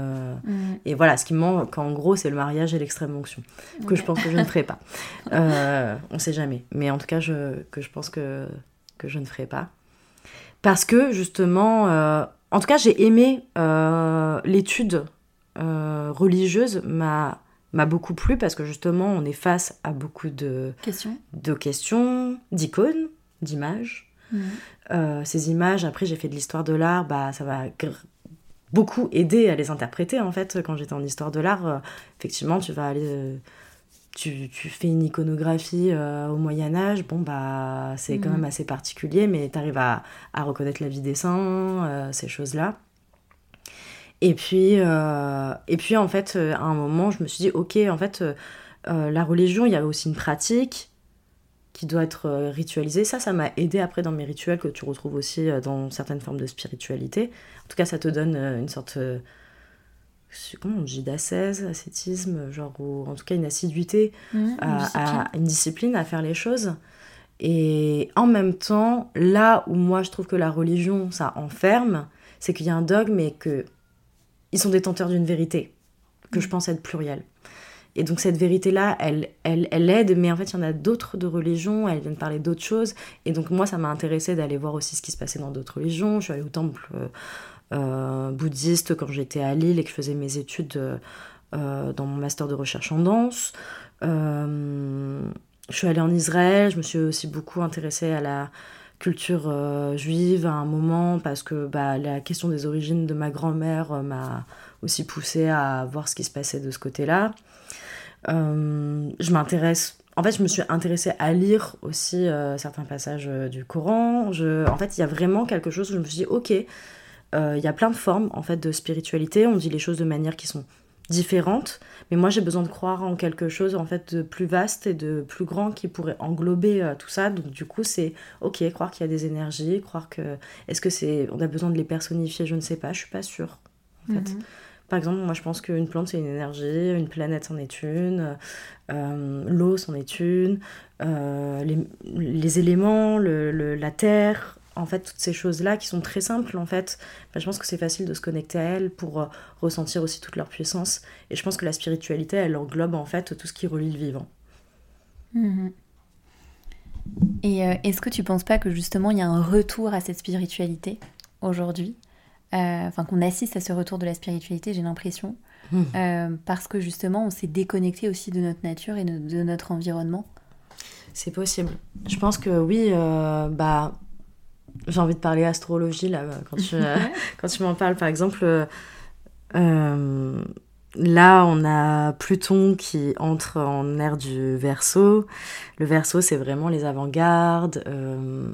Mmh. Et voilà, ce qui me manque en gros, c'est le mariage et l'extrême onction, que je pense que je ne ferai pas. *laughs* on sait jamais. Mais en tout cas, je, que je pense que que je ne ferai pas. Parce que justement, euh, en tout cas, j'ai aimé euh, l'étude euh, religieuse, m'a m'a beaucoup plu parce que justement, on est face à beaucoup de questions, de questions, d'icônes, d'images. Mhm. ces images, après, j'ai fait de l'histoire de l'art, bah, ça va beaucoup aider à les interpréter en fait. Quand j'étais en histoire de l'art, effectivement, tu vas aller tu, tu, fais une iconographie euh, au Moyen Âge, bon bah c'est quand mm. même assez particulier, mais tu arrives à, à, reconnaître la vie des saints, euh, ces choses-là. Et puis, euh, et puis en fait, à un moment, je me suis dit, ok, en fait, la religion, il y a aussi une pratique qui doit être ritualisée. Ça, ça m'a aidé après dans mes rituels que tu retrouves aussi dans certaines formes de spiritualité. En tout cas, ça te donne une sorte comment on dit, d'ascèse, ascétisme, genre, ou en tout cas une assiduité mmh, à, une discipline à faire les choses. Et en même temps, là où moi je trouve que la religion, ça enferme, c'est qu'il y a un dogme et que ils sont détenteurs d'une vérité, que je mmh. pense être plurielle. Et donc cette vérité-là, elle, elle, elle, aide, mais en fait, il y en a d'autres de religions, elles viennent parler d'autres choses. Et donc moi, ça m'a intéressé d'aller voir aussi ce qui se passait dans d'autres religions. Je suis allée au temple euh, bouddhiste quand j'étais à Lille et que je faisais mes études euh, dans mon master de recherche en danse. Euh, je suis allée en Israël, je me suis aussi beaucoup intéressée à la culture juive à un moment parce que bah, la question des origines de ma grand-mère m'a aussi poussée à voir ce qui se passait de ce côté-là. je m'intéresse en fait, je me suis intéressée à lire aussi certains passages du Coran. En fait, il y a vraiment quelque chose où je me suis dit, ok, euh, il y a plein de formes en fait de spiritualité. On dit les choses de manière qui sont différentes, mais moi j'ai besoin de croire en quelque chose en fait de plus vaste et de plus grand qui pourrait englober euh, tout ça. Donc du coup c'est ok croire qu'il y a des énergies, croire que est-ce que c'est on a besoin de les personnifier, je ne sais pas, je suis pas sûre. En fait. Mhm. Par exemple, moi je pense qu'une plante c'est une énergie, une planète c'en est une, euh, l'eau c'en est une, les, les, éléments, le, la terre, en fait toutes ces choses là qui sont très simples en fait. Bah, je pense que c'est facile de se connecter à elles pour euh, ressentir aussi toute leur puissance. Et je pense que la spiritualité elle englobe en fait tout ce qui relie le vivant. Mhm. et euh, est-ce que tu penses pas que justement il y a un retour à cette spiritualité aujourd'hui? Euh, enfin qu'on assiste à ce retour de la spiritualité j'ai l'impression. Mmh. parce que justement on s'est déconnecté aussi de notre nature et de, notre environnement. C'est possible. Je pense que oui bah j'ai envie de parler astrologie là quand tu, *laughs* quand tu m'en parles. Par exemple euh, là on a Pluton qui entre en ère du Verseau. Le Verseau c'est vraiment les avant-gardes euh,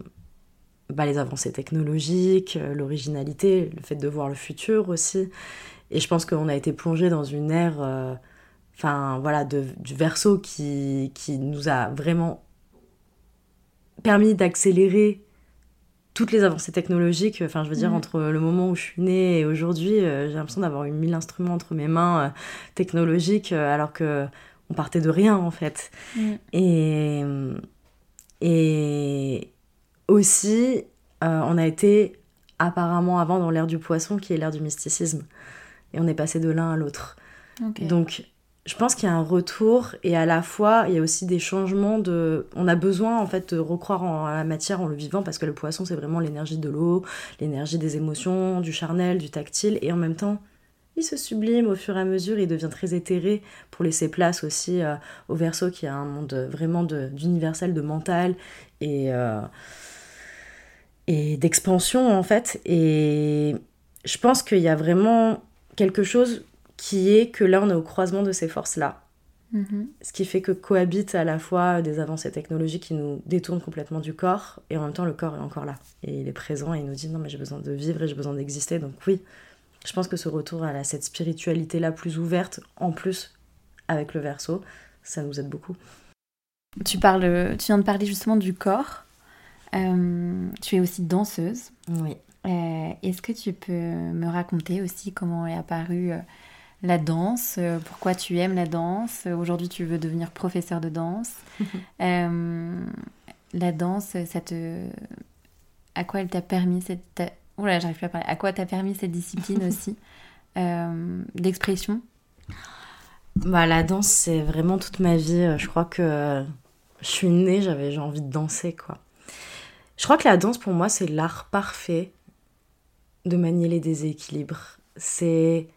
bah, les avancées technologiques euh, l'originalité le fait de voir le futur aussi. Et je pense qu'on a été plongé dans une ère enfin voilà de, du Verseau qui, qui nous a vraiment permis d'accélérer toutes les avancées technologiques, enfin je veux dire, mm. entre le moment où je suis née et aujourd'hui, euh, j'ai l'impression d'avoir eu mille instruments entre mes mains euh, technologiques, euh, alors que on partait de rien en fait. Mm. Et, et aussi, on a été apparemment avant dans l'ère du poisson, qui est l'ère du mysticisme. Et on est passé de l'un à l'autre. Donc je pense qu'il y a un retour et à la fois il y a aussi des changements de on a besoin en fait de recroire en la matière en le vivant parce que le poisson c'est vraiment l'énergie de l'eau l'énergie des émotions du charnel du tactile et en même temps il se sublime au fur et à mesure, il devient très éthéré pour laisser place aussi euh, au verso qui a un monde vraiment d'universel, de, mental et, euh, et d'expansion en fait. Et je pense qu'il y a vraiment quelque chose qui est que là on est au croisement de ces forces-là. Mm-hmm. Ce qui fait que cohabitent à la fois des avancées technologiques qui nous détournent complètement du corps et en même temps le corps est encore là et il est présent et il nous dit non mais j'ai besoin de vivre et j'ai besoin d'exister donc oui je pense que ce retour à cette spiritualité là plus ouverte en plus avec le verso ça nous aide beaucoup. Tu parles tu viens de parler justement du corps euh, tu es aussi danseuse. Oui. Euh, est-ce que tu peux me raconter aussi comment est apparue euh, la danse, euh, pourquoi tu aimes la danse. Aujourd'hui, tu veux devenir professeur de danse. *laughs* Euh, la danse, ça te... À quoi elle t'a permis cette... Oula, j'arrive plus à parler. À quoi t'a permis cette discipline *laughs* aussi euh, d'expression? Bah, La danse, c'est vraiment toute ma vie. Je crois que je suis née, j'avais envie de danser, quoi. Je crois que la danse, pour moi, c'est l'art parfait de manier les déséquilibres. C'est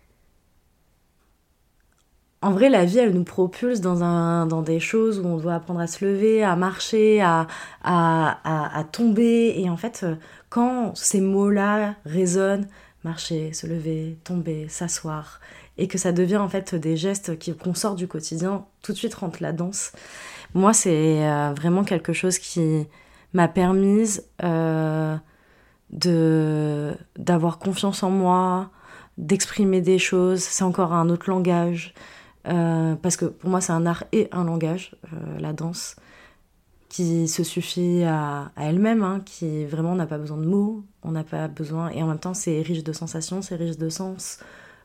en vrai, la vie, elle nous propulse dans, un, dans des choses où on doit apprendre à se lever, à marcher, à, à, à, tomber. Et en fait, euh, quand ces mots-là résonnent, marcher, se lever, tomber, s'asseoir, et que ça devient en fait des gestes qu'on sort du quotidien, tout de suite rentre la danse. Moi, c'est euh, vraiment quelque chose qui m'a permise euh, d'avoir confiance en moi, d'exprimer des choses. C'est encore un autre langage. Euh, parce que pour moi, c'est un art et un langage, euh, la danse, qui se suffit à, elle-même, hein, qui vraiment n'a pas besoin de mots, on n'a pas besoin. Et en même temps, c'est riche de sensations, c'est riche de sens.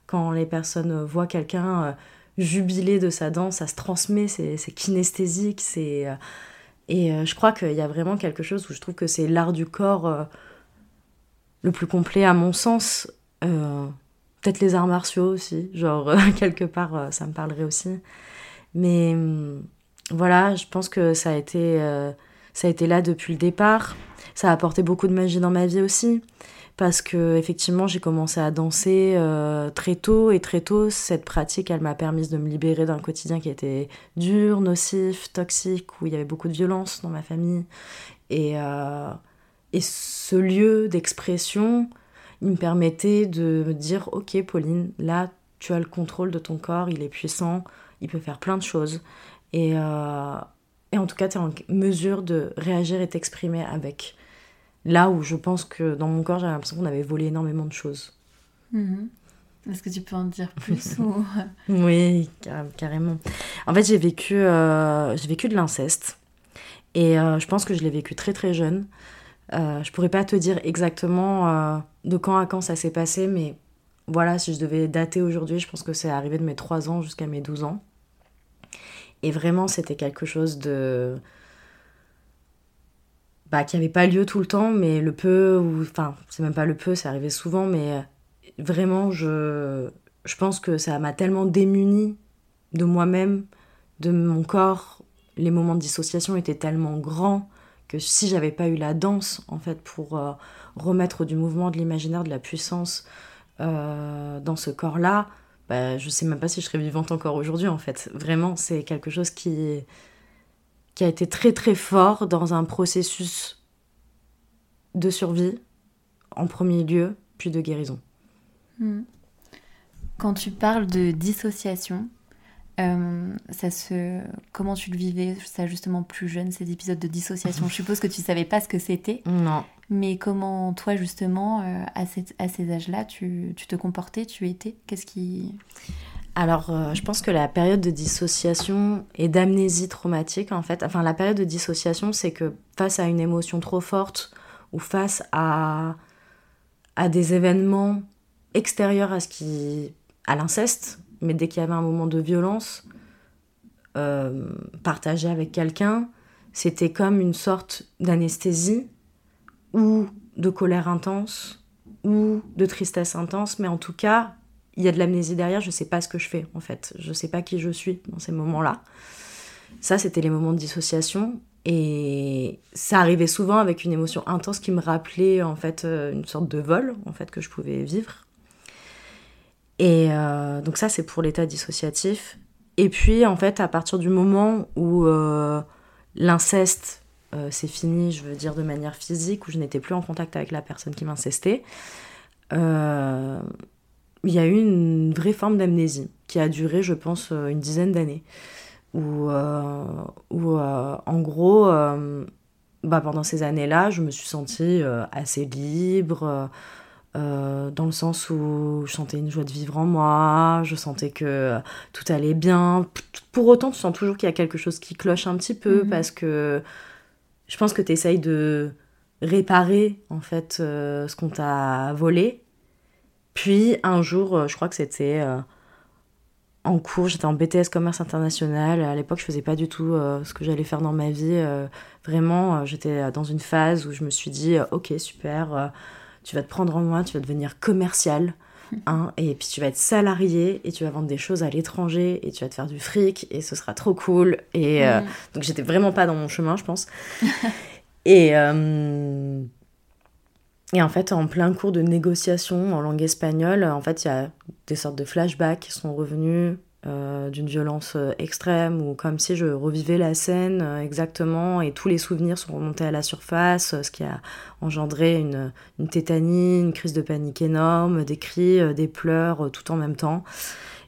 Quand les personnes voient quelqu'un euh, jubiler de sa danse, ça se transmet, c'est kinesthésique, et je crois qu'il y a vraiment quelque chose où je trouve que c'est l'art du corps le plus complet à mon sens. Peut-être les arts martiaux aussi, genre euh, *laughs* quelque part euh, ça me parlerait aussi. Mais hum, voilà, je pense que ça a été, euh, ça a été là depuis le départ. Ça a apporté beaucoup de magie dans ma vie aussi parce que effectivement j'ai commencé à danser très tôt et très tôt cette pratique elle m'a permis de me libérer d'un quotidien qui était dur, nocif, toxique où il y avait beaucoup de violence dans ma famille et, et ce lieu d'expression il me permettait de me dire ok Pauline, là tu as le contrôle de ton corps, il est puissant, il peut faire plein de choses. Et, euh, et en tout cas, tu es en mesure de réagir et t'exprimer avec. Là où je pense que dans mon corps, j'avais l'impression qu'on avait volé énormément de choses. Mhm. Est-ce que tu peux en dire plus *laughs* ou... Oui, carrément. En fait, j'ai vécu, euh, j'ai vécu de l'inceste. Et euh, je pense que je l'ai vécu très très jeune. Euh, je pourrais pas te dire exactement euh, de quand à quand ça s'est passé, mais voilà, si je devais dater aujourd'hui, je pense que c'est arrivé de mes 3 ans jusqu'à mes 12 ans. Et vraiment, c'était quelque chose de. Bah, qui n'avait pas lieu tout le temps, mais le peu, ou. Enfin, c'est même pas le peu, c'est arrivé souvent, mais vraiment, je, je pense que ça m'a tellement démunie de moi-même, de mon corps. Les moments de dissociation étaient tellement grands que si j'avais pas eu la danse, en fait, pour euh, remettre du mouvement, de l'imaginaire, de la puissance euh, dans ce corps-là, bah, je sais même pas si je serais vivante encore aujourd'hui, en fait. Vraiment, c'est quelque chose qui, qui a été très très fort dans un processus de survie, en premier lieu, puis de guérison. Hmm. Quand tu parles de dissociation, euh, ça se... Comment tu le vivais, ça justement plus jeune, ces épisodes de dissociation? Je suppose que tu savais pas ce que c'était. Non. Mais comment toi justement, euh, à, à, ces âges-là, tu, tu, te comportais, tu étais? Qu'est-ce qui... Alors, euh, je pense que la période de dissociation et d'amnésie traumatique, en fait, enfin la période de dissociation, c'est que face à une émotion trop forte ou face à, à des événements extérieurs à ce qui... à l'inceste, mais dès qu'il y avait un moment de violence euh, partagé avec quelqu'un, c'était comme une sorte d'anesthésie ou de colère intense ou de tristesse intense, mais en tout cas, il y a de l'amnésie derrière, je ne sais pas ce que je fais en fait, je ne sais pas qui je suis dans ces moments-là. Ça, c'était les moments de dissociation. Et ça arrivait souvent avec une émotion intense qui me rappelait en fait euh, une sorte de vol en fait que je pouvais vivre. Et euh, donc ça, c'est pour l'état dissociatif. Et puis, en fait, à partir du moment où euh, l'inceste, c'est fini, je veux dire de manière physique, où je n'étais plus en contact avec la personne qui m'incestait, il y a eu une vraie forme d'amnésie qui a duré, je pense, une dizaine d'années. Où, où en gros, bah, pendant ces années-là, je me suis sentie assez libre euh, dans le sens où je sentais une joie de vivre en moi, je sentais que tout allait bien. Pour autant, tu sens toujours qu'il y a quelque chose qui cloche un petit peu mhm. parce que je pense que tu essayes de réparer en fait euh, ce qu'on t'a volé. Puis un jour, euh, je crois que c'était en cours, j'étais en BTS commerce international. À l'époque, je faisais pas du tout ce que j'allais faire dans ma vie. vraiment, j'étais dans une phase où je me suis dit, ok, super tu vas te prendre en main, tu vas devenir commercial. *laughs* Hein, et puis tu vas être salarié et tu vas vendre des choses à l'étranger et tu vas te faire du fric et ce sera trop cool. Et euh, donc j'étais vraiment pas dans mon chemin, je pense. *laughs* et, euh, et en fait, en plein cours de négociation en langue espagnole, en fait, il y a des sortes de flashbacks qui sont revenus euh, d'une violence euh, extrême ou comme si je revivais la scène euh, exactement et tous les souvenirs sont remontés à la surface, ce qui a engendré une, une tétanie, une crise de panique énorme, des cris, des pleurs tout en même temps.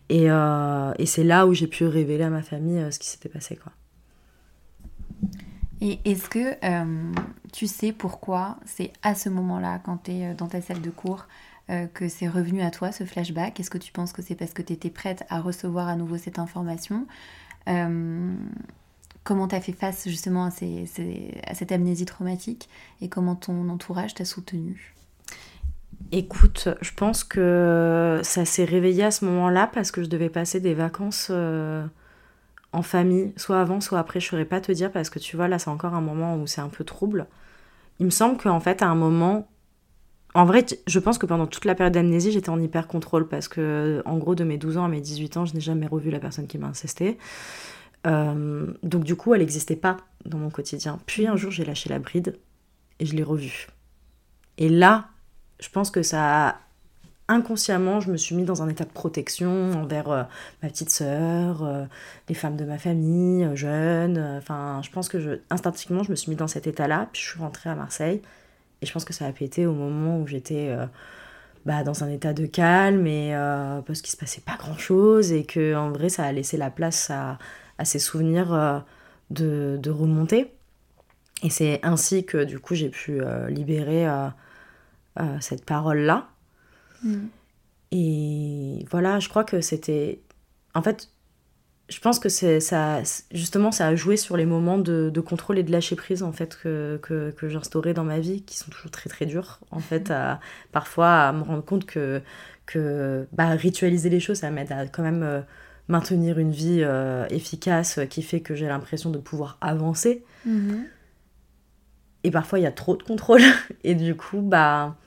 Et, et c'est là où j'ai pu révéler à ma famille ce qui s'était passé. Quoi. Et est-ce que tu sais pourquoi c'est à ce moment-là, quand tu es dans ta salle de cours, euh, que c'est revenu à toi, ce flashback Est-ce que tu penses que c'est parce que tu étais prête à recevoir à nouveau cette information euh, Comment tu as fait face justement à, cette amnésie traumatique et comment ton entourage t'a soutenu Écoute, je pense que ça s'est réveillé à ce moment-là parce que je devais passer des vacances euh, en famille, soit avant, soit après. Je ne saurais pas te dire parce que tu vois, là, c'est encore un moment où c'est un peu trouble. Il me semble qu'en fait, à un moment, en vrai, je pense que pendant toute la période d'amnésie, j'étais en hyper contrôle parce que, en gros, de mes 12 ans à mes 18 ans, je n'ai jamais revu la personne qui m'a incesté. Euh, donc, du coup, elle n'existait pas dans mon quotidien. Puis un jour, j'ai lâché la bride et je l'ai revue. Et là, je pense que ça. Inconsciemment, je me suis mis dans un état de protection envers euh, ma petite sœur, euh, les femmes de ma famille, jeunes. Enfin, je pense que je, instinctivement, je me suis mis dans cet état-là. Puis je suis rentrée à Marseille. Et je pense que ça a pété au moment où j'étais euh, bah, dans un état de calme et euh, parce qu'il se passait pas grand chose et que en vrai ça a laissé la place à, à ces souvenirs euh, de, de, remonter. Et c'est ainsi que du coup j'ai pu libérer cette parole-là. Mm. Et voilà, je crois que c'était. En fait, je pense que c'est ça justement ça a joué sur les moments de, de contrôle et de lâcher prise en fait que, que, que j'instaurais dans ma vie qui sont toujours très très durs en fait à, parfois à me rendre compte que que bah, ritualiser les choses ça m'aide à quand même euh, maintenir une vie euh, efficace qui fait que j'ai l'impression de pouvoir avancer. Mm-hmm. et parfois il y a trop de contrôle. *laughs* Et du coup bah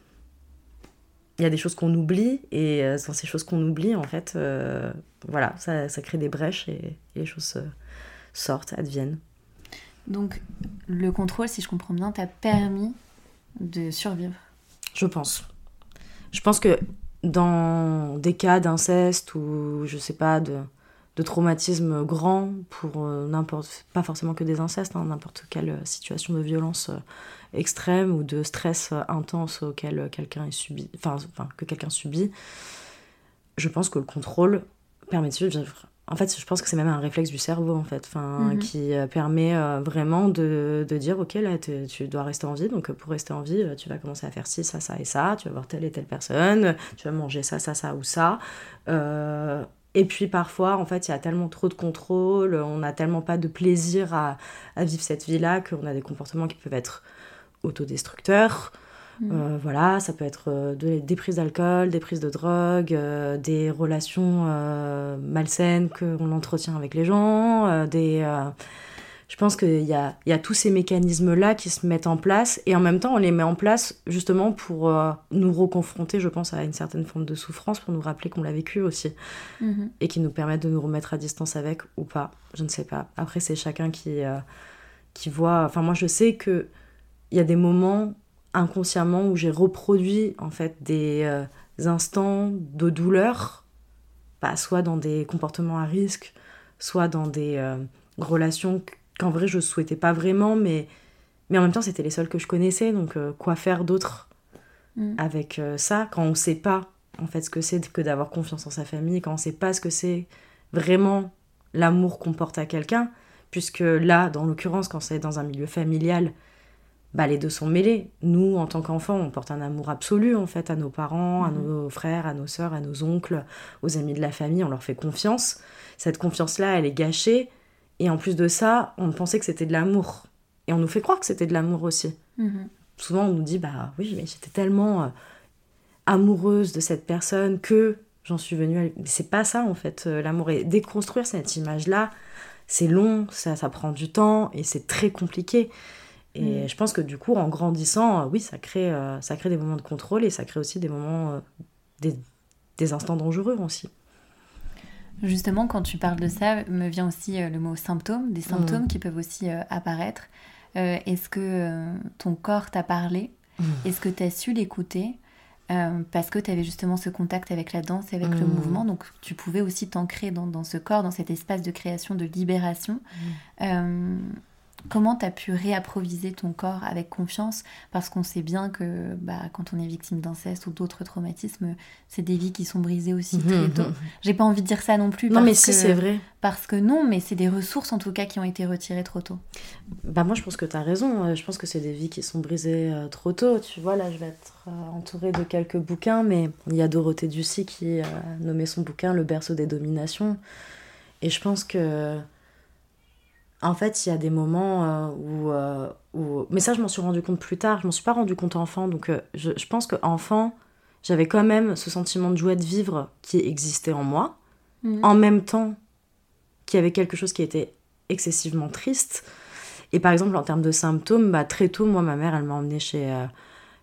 il y a des choses qu'on oublie et euh, sans ces choses qu'on oublie en fait euh, voilà ça, ça, crée des brèches et, les choses euh, sortent adviennent. Donc le contrôle si je comprends bien t'a permis de survivre. Je pense. Je pense que dans des cas d'inceste ou je sais pas de, de traumatisme grand pour n'importe pas forcément que des incestes hein, n'importe quelle situation de violence extrême ou de stress intense auquel quelqu'un est subi, enfin, enfin que quelqu'un subit, je pense que le contrôle permet de vivre. En fait, je pense que c'est même un réflexe du cerveau, en fait, enfin, mhm. qui euh, permet euh, vraiment de, de, dire, ok, là, tu dois rester en vie, donc pour rester en vie, tu vas commencer à faire ci, ça, ça et ça, tu vas voir telle et telle personne, tu vas manger ça, ça, ça ou ça. Euh, et puis parfois, en fait, il y a tellement trop de contrôle, on n'a tellement pas de plaisir à, à vivre cette vie-là qu'on a des comportements qui peuvent être autodestructeurs. Mm. Euh, voilà, ça peut être euh, des prises d'alcool, des prises de drogue, euh, des relations malsaines qu'on entretient avec les gens, des... je pense qu'il y a, y a tous ces mécanismes-là qui se mettent en place et en même temps on les met en place justement pour nous reconfronter, je pense, à une certaine forme de souffrance, pour nous rappeler qu'on l'a vécu aussi mm-hmm. et qui nous permettent de nous remettre à distance avec ou pas, je ne sais pas. Après c'est chacun qui, qui voit... Enfin moi je sais que il y a des moments inconsciemment où j'ai reproduit en fait des euh, instants de douleur bah, soit dans des comportements à risque, soit dans des euh, relations qu'en vrai je souhaitais pas vraiment, mais, mais en même temps c'était les seules que je connaissais, donc euh, quoi faire d'autre mm. avec ça quand on sait pas en fait ce que c'est que d'avoir confiance en sa famille, quand on sait pas ce que c'est vraiment l'amour qu'on porte à quelqu'un, puisque là, dans l'occurrence, quand c'est dans un milieu familial, bah, les deux sont mêlés. Nous, en tant qu'enfants, on porte un amour absolu en fait à nos parents, à mhm. nos frères, à nos sœurs, à nos oncles, aux amis de la famille. On leur fait confiance. Cette confiance-là, elle est gâchée. Et en plus de ça, on pensait que c'était de l'amour. Et on nous fait croire que c'était de l'amour aussi. Mhm. Souvent, on nous dit bah oui, mais j'étais tellement euh, amoureuse de cette personne que j'en suis venue. À... Mais c'est pas ça en fait. Euh, l'amour et déconstruire cette image-là, c'est long, ça, ça prend du temps et c'est très compliqué. Et mm. je pense que du coup, en grandissant, euh, oui, ça crée, euh, ça crée des moments de contrôle et ça crée aussi des moments, euh, des, des, instants dangereux aussi. Justement, quand tu parles de ça, me vient aussi le mot symptômes, des symptômes mm. qui peuvent aussi apparaître. Est-ce que ton corps t'a parlé? Mm. Est-ce que tu as su l'écouter? Parce que tu avais justement ce contact avec la danse avec le mouvement, donc tu pouvais aussi t'ancrer dans, dans, ce corps, dans cet espace de création, de libération. Comment tu as pu réapproviser ton corps avec confiance? Parce qu'on sait bien que bah, quand on est victime d'inceste ou d'autres traumatismes, c'est des vies qui sont brisées aussi mhm, très tôt. Mhm. J'ai pas envie de dire ça non plus. Non, mais si, c'est vrai. Parce que non, mais c'est des ressources en tout cas qui ont été retirées trop tôt. Bah, moi, je pense que tu as raison. Euh, je pense que c'est des vies qui sont brisées euh, trop tôt. Tu vois, là, je vais être euh, entourée de quelques bouquins, mais il y a Dorothée Ducy qui a nommé son bouquin Le berceau des dominations. Et je pense que en fait, il y a des moments euh, euh, où, Mais ça, je m'en suis rendu compte plus tard. Je m'en suis pas rendu compte enfant. Donc, euh, je, je, pense qu'enfant, j'avais quand même ce sentiment de joie de vivre qui existait en moi. Mhm. En même temps qu'il y avait quelque chose qui était excessivement triste. Et par exemple, en termes de symptômes, bah, très tôt, moi, ma mère, elle m'a emmenée chez,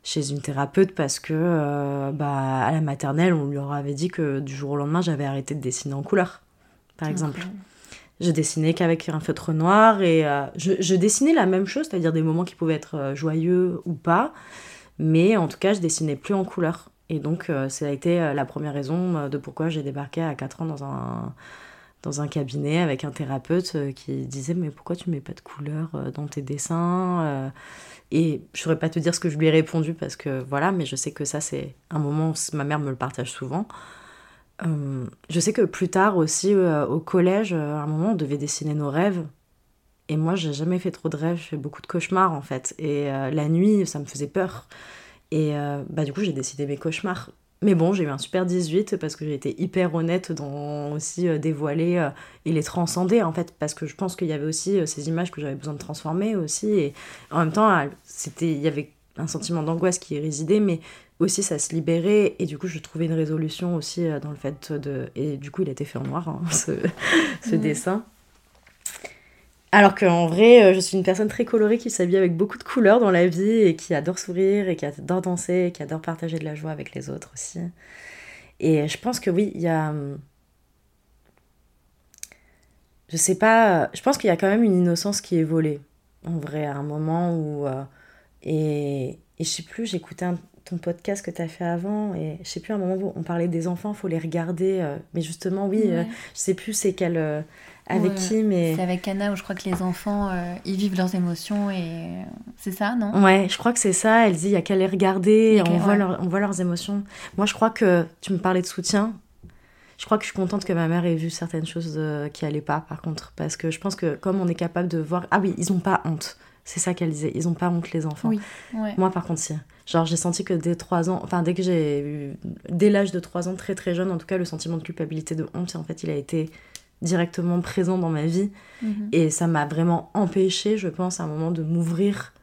chez une thérapeute parce que bah, à la maternelle, on lui avait dit que du jour au lendemain, j'avais arrêté de dessiner en couleur, par exemple. Je dessinais qu'avec un feutre noir et euh, je, dessinais la même chose, c'est-à-dire des moments qui pouvaient être euh, joyeux ou pas, mais en tout cas, je dessinais plus en couleur. Et donc, euh, ça a été la première raison de pourquoi j'ai débarqué à 4 ans dans un, dans un cabinet avec un thérapeute qui disait Mais pourquoi tu mets pas de couleur dans tes dessins Et je saurais pas te dire ce que je lui ai répondu parce que voilà, mais je sais que ça, c'est un moment où ma mère me le partage souvent. Euh, je sais que plus tard aussi, euh, au collège, euh, à un moment, on devait dessiner nos rêves. Et moi, j'ai jamais fait trop de rêves, je fais beaucoup de cauchemars en fait. Et la nuit, ça me faisait peur. Et bah, du coup, j'ai décidé mes cauchemars. Mais bon, j'ai eu un super 18 parce que j'ai été hyper honnête dans aussi dévoiler et les transcender en fait. Parce que je pense qu'il y avait aussi ces images que j'avais besoin de transformer aussi. Et en même temps, c'était, il y avait un sentiment d'angoisse qui résidait, mais aussi ça se libérait et du coup je trouvais une résolution aussi euh, dans le fait de et du coup il a été fait en noir hein, ce, *laughs* ce dessin. Alors qu'en vrai euh, je suis une personne très colorée qui s'habille avec beaucoup de couleurs dans la vie et qui adore sourire et qui adore danser et qui adore partager de la joie avec les autres aussi. Et je pense que oui il y a hum, je sais pas je pense qu'il y a quand même une innocence qui est volée en vrai à un moment où euh, et, et je sais plus j'écoutais un ton podcast que tu as fait avant et je sais plus à un moment où on parlait des enfants faut les regarder euh, mais justement oui euh, je sais plus c'est quel euh, avec qui mais c'est avec Anna où je crois que les enfants ils vivent leurs émotions et c'est ça non? Ouais je crois que c'est ça elle dit il y a qu'à les regarder on, voit on voit leurs émotions. Moi je crois que tu me parlais de soutien. Je crois que je suis contente que ma mère ait vu certaines choses qui allaient pas par contre parce que je pense que comme on est capable de voir ah oui ils ont pas honte. C'est ça qu'elle disait ils ont pas honte les enfants. Oui, moi par contre si Genre, j'ai senti que dès 3 ans, enfin, dès que j'ai eu, dès l'âge de 3 ans, très très jeune, en tout cas, le sentiment de culpabilité, de honte, en fait, il a été directement présent dans ma vie. Mhm. Et ça m'a vraiment empêché, je pense, à un moment de m'ouvrir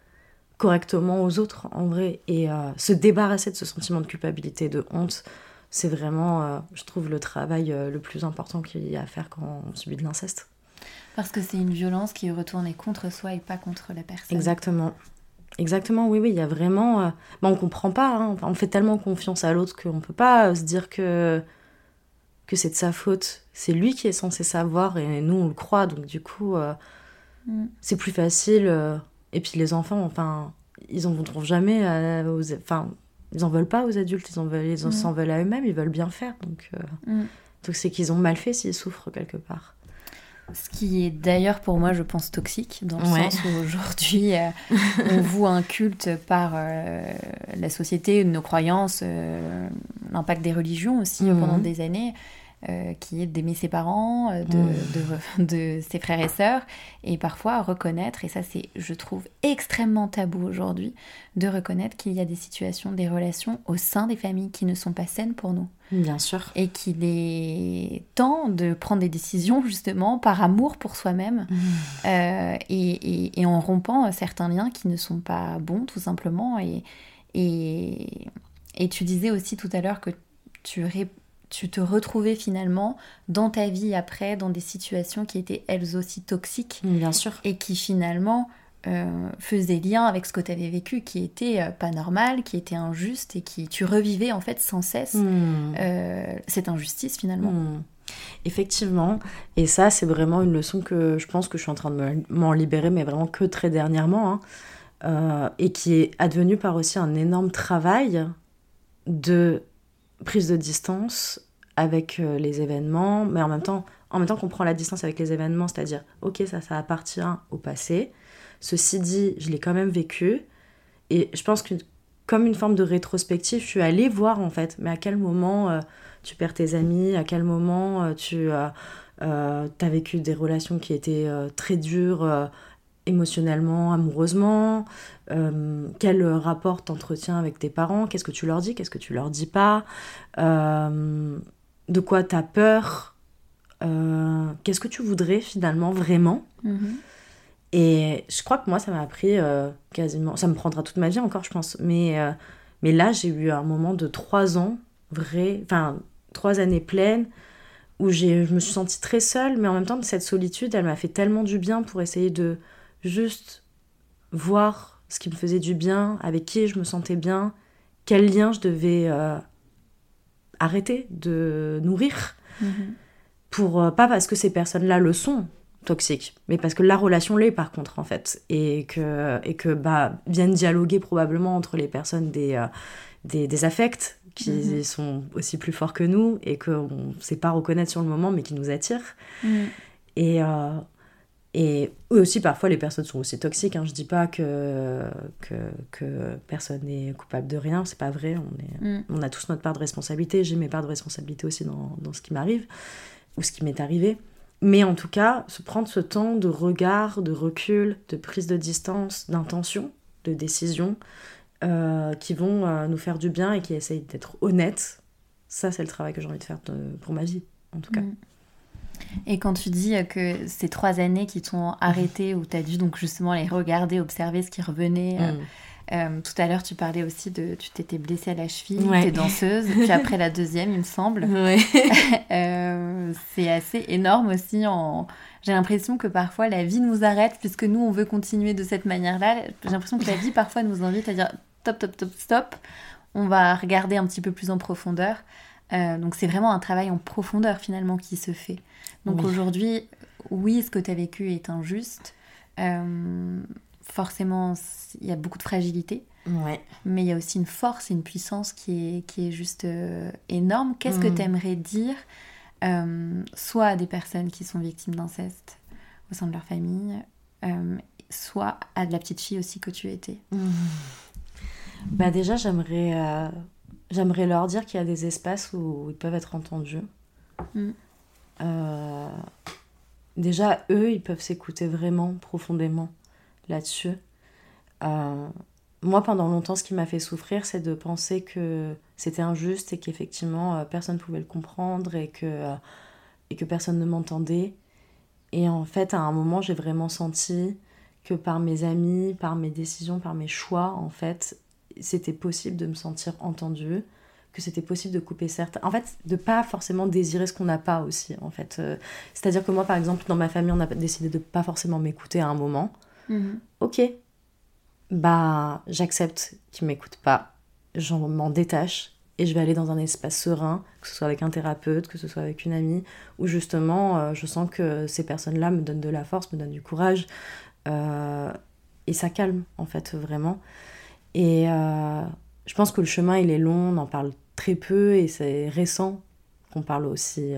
correctement aux autres, en vrai. Et euh, se débarrasser de ce sentiment de culpabilité, de honte, c'est vraiment, euh, je trouve, le travail euh, le plus important qu'il y a à faire quand on subit de l'inceste. Parce que c'est une violence qui est retournée contre soi et pas contre la personne. Exactement. Exactement, oui, oui, il y a vraiment... Euh... Bah, on comprend pas, hein. on fait tellement confiance à l'autre qu'on peut pas euh, se dire que, que c'est de sa faute. C'est lui qui est censé savoir et nous, on le croit, donc du coup, euh, mm. c'est plus facile. Euh. Et puis les enfants, enfin, ils en voudront jamais aux... Enfin, ils en veulent pas aux adultes, ils en veulent, ils mm. s'en veulent à eux-mêmes, ils veulent bien faire, donc... Mm. Donc c'est qu'ils ont mal fait s'ils souffrent quelque part. Ce qui est d'ailleurs pour moi, je pense, toxique, dans le sens où aujourd'hui, euh, on *laughs* voue un culte par euh, la société, nos croyances, euh, l'impact des religions aussi mhm. pendant des années. Euh, qui est d'aimer ses parents, euh, de, *laughs* de, ses frères et sœurs, et parfois reconnaître, et ça c'est, je trouve, extrêmement tabou aujourd'hui, de reconnaître qu'il y a des situations, des relations au sein des familles qui ne sont pas saines pour nous. Bien sûr. Et qu'il est temps de prendre des décisions justement par amour pour soi-même mmh. euh, et, et, en rompant certains liens qui ne sont pas bons tout simplement. Et, et, et tu disais aussi tout à l'heure que tu tu te retrouvais finalement dans ta vie après, dans des situations qui étaient elles aussi toxiques. Bien sûr. Et qui finalement euh, faisaient lien avec ce que tu avais vécu, qui était euh, pas normal, qui était injuste, et qui tu revivais en fait sans cesse hmm. euh, cette injustice finalement. Hmm. Effectivement, et ça c'est vraiment une leçon que je pense que je suis en train de m'en libérer, mais vraiment que très dernièrement, hein. et qui est advenue par aussi un énorme travail de prise de distance avec euh, les événements, mais en même temps, en même temps qu'on prend la distance avec les événements, c'est-à-dire, ok, ça, ça appartient au passé. Ceci dit, je l'ai quand même vécu. Et je pense que, comme une forme de rétrospective, je suis allée voir, en fait, mais à quel moment euh, tu perds tes amis, à quel moment euh, tu as vécu des relations qui étaient très dures émotionnellement, amoureusement, euh, quel rapport t'entretiens avec tes parents, qu'est-ce que tu leur dis, qu'est-ce que tu leur dis pas, euh, de quoi t'as peur, euh, qu'est-ce que tu voudrais finalement vraiment. Mhm. Et je crois que moi, ça m'a pris quasiment, ça me prendra toute ma vie encore, je pense, mais, mais là, j'ai eu un moment de trois ans, vrai, enfin, trois années pleines, où je me suis sentie très seule, mais en même temps, cette solitude, elle m'a fait tellement du bien pour essayer de juste voir ce qui me faisait du bien, avec qui je me sentais bien, quel lien je devais euh, arrêter de nourrir. Mhm. Pour, euh, pas parce que ces personnes-là le sont toxiques, mais parce que la relation l'est par contre en fait. Et que, et que bah, viennent dialoguer probablement entre les personnes des, euh, des, affects qui mhm. sont aussi plus forts que nous et qu'on ne sait pas reconnaître sur le moment mais qui nous attirent. Mhm. Et, et eux aussi, parfois, les personnes sont aussi toxiques. Hein. Je dis pas que, que, que personne n'est coupable de rien, c'est pas vrai. On, est, mm. on a tous notre part de responsabilité. J'ai mes parts de responsabilité aussi dans, dans ce qui m'arrive ou ce qui m'est arrivé. Mais en tout cas, se prendre ce temps de regard, de recul, de prise de distance, d'intention, de décision, euh, qui vont euh, nous faire du bien et qui essayent d'être honnêtes, ça, c'est le travail que j'ai envie de faire pour ma vie, en tout cas. Mm. Et quand tu dis que ces trois années qui t'ont arrêté, où tu as dû donc justement les regarder, observer ce qui revenait. Euh, mm. euh, tout à l'heure, tu parlais aussi de. Tu t'étais blessée à la cheville, tu es danseuse, puis après la deuxième, il me semble. *laughs* *laughs* Euh, c'est assez énorme aussi. En... J'ai l'impression que parfois la vie nous arrête, puisque nous, on veut continuer de cette manière-là. J'ai l'impression que la vie parfois nous invite à dire stop, stop, stop, stop. On va regarder un petit peu plus en profondeur. donc c'est vraiment un travail en profondeur finalement qui se fait. Donc aujourd'hui, oui, ce que tu as vécu est injuste. Euh, forcément, il y a beaucoup de fragilité. Mais il y a aussi une force et une puissance qui est, qui est juste euh, énorme. Qu'est-ce que mm. tu aimerais dire euh, soit à des personnes qui sont victimes d'inceste au sein de leur famille, soit à de la petite fille aussi que tu étais? Mm. bah Déjà, j'aimerais j'aimerais leur dire qu'il y a des espaces où ils peuvent être entendus. Mm. Euh, déjà, eux, ils peuvent s'écouter vraiment profondément là-dessus. Euh, moi, pendant longtemps, ce qui m'a fait souffrir, c'est de penser que c'était injuste et qu'effectivement, euh, personne ne pouvait le comprendre et que, et que personne ne m'entendait. Et en fait, à un moment, j'ai vraiment senti que par mes amis, par mes décisions, par mes choix, en fait, c'était possible de me sentir entendue, que c'était possible de couper certains. En fait, de pas forcément désirer ce qu'on n'a pas aussi, en fait. Euh, c'est-à-dire que moi, par exemple, dans ma famille, on a décidé de pas forcément m'écouter à un moment. Mhm. Ok. Bah, j'accepte qu'ils m'écoutent pas. J'en m'en détache et je vais aller dans un espace serein, que ce soit avec un thérapeute, que ce soit avec une amie, où justement, euh, je sens que ces personnes-là me donnent de la force, me donnent du courage. Euh, et ça calme, en fait, vraiment. Et je pense que le chemin, il est long, on en parle très peu et c'est récent qu'on parle aussi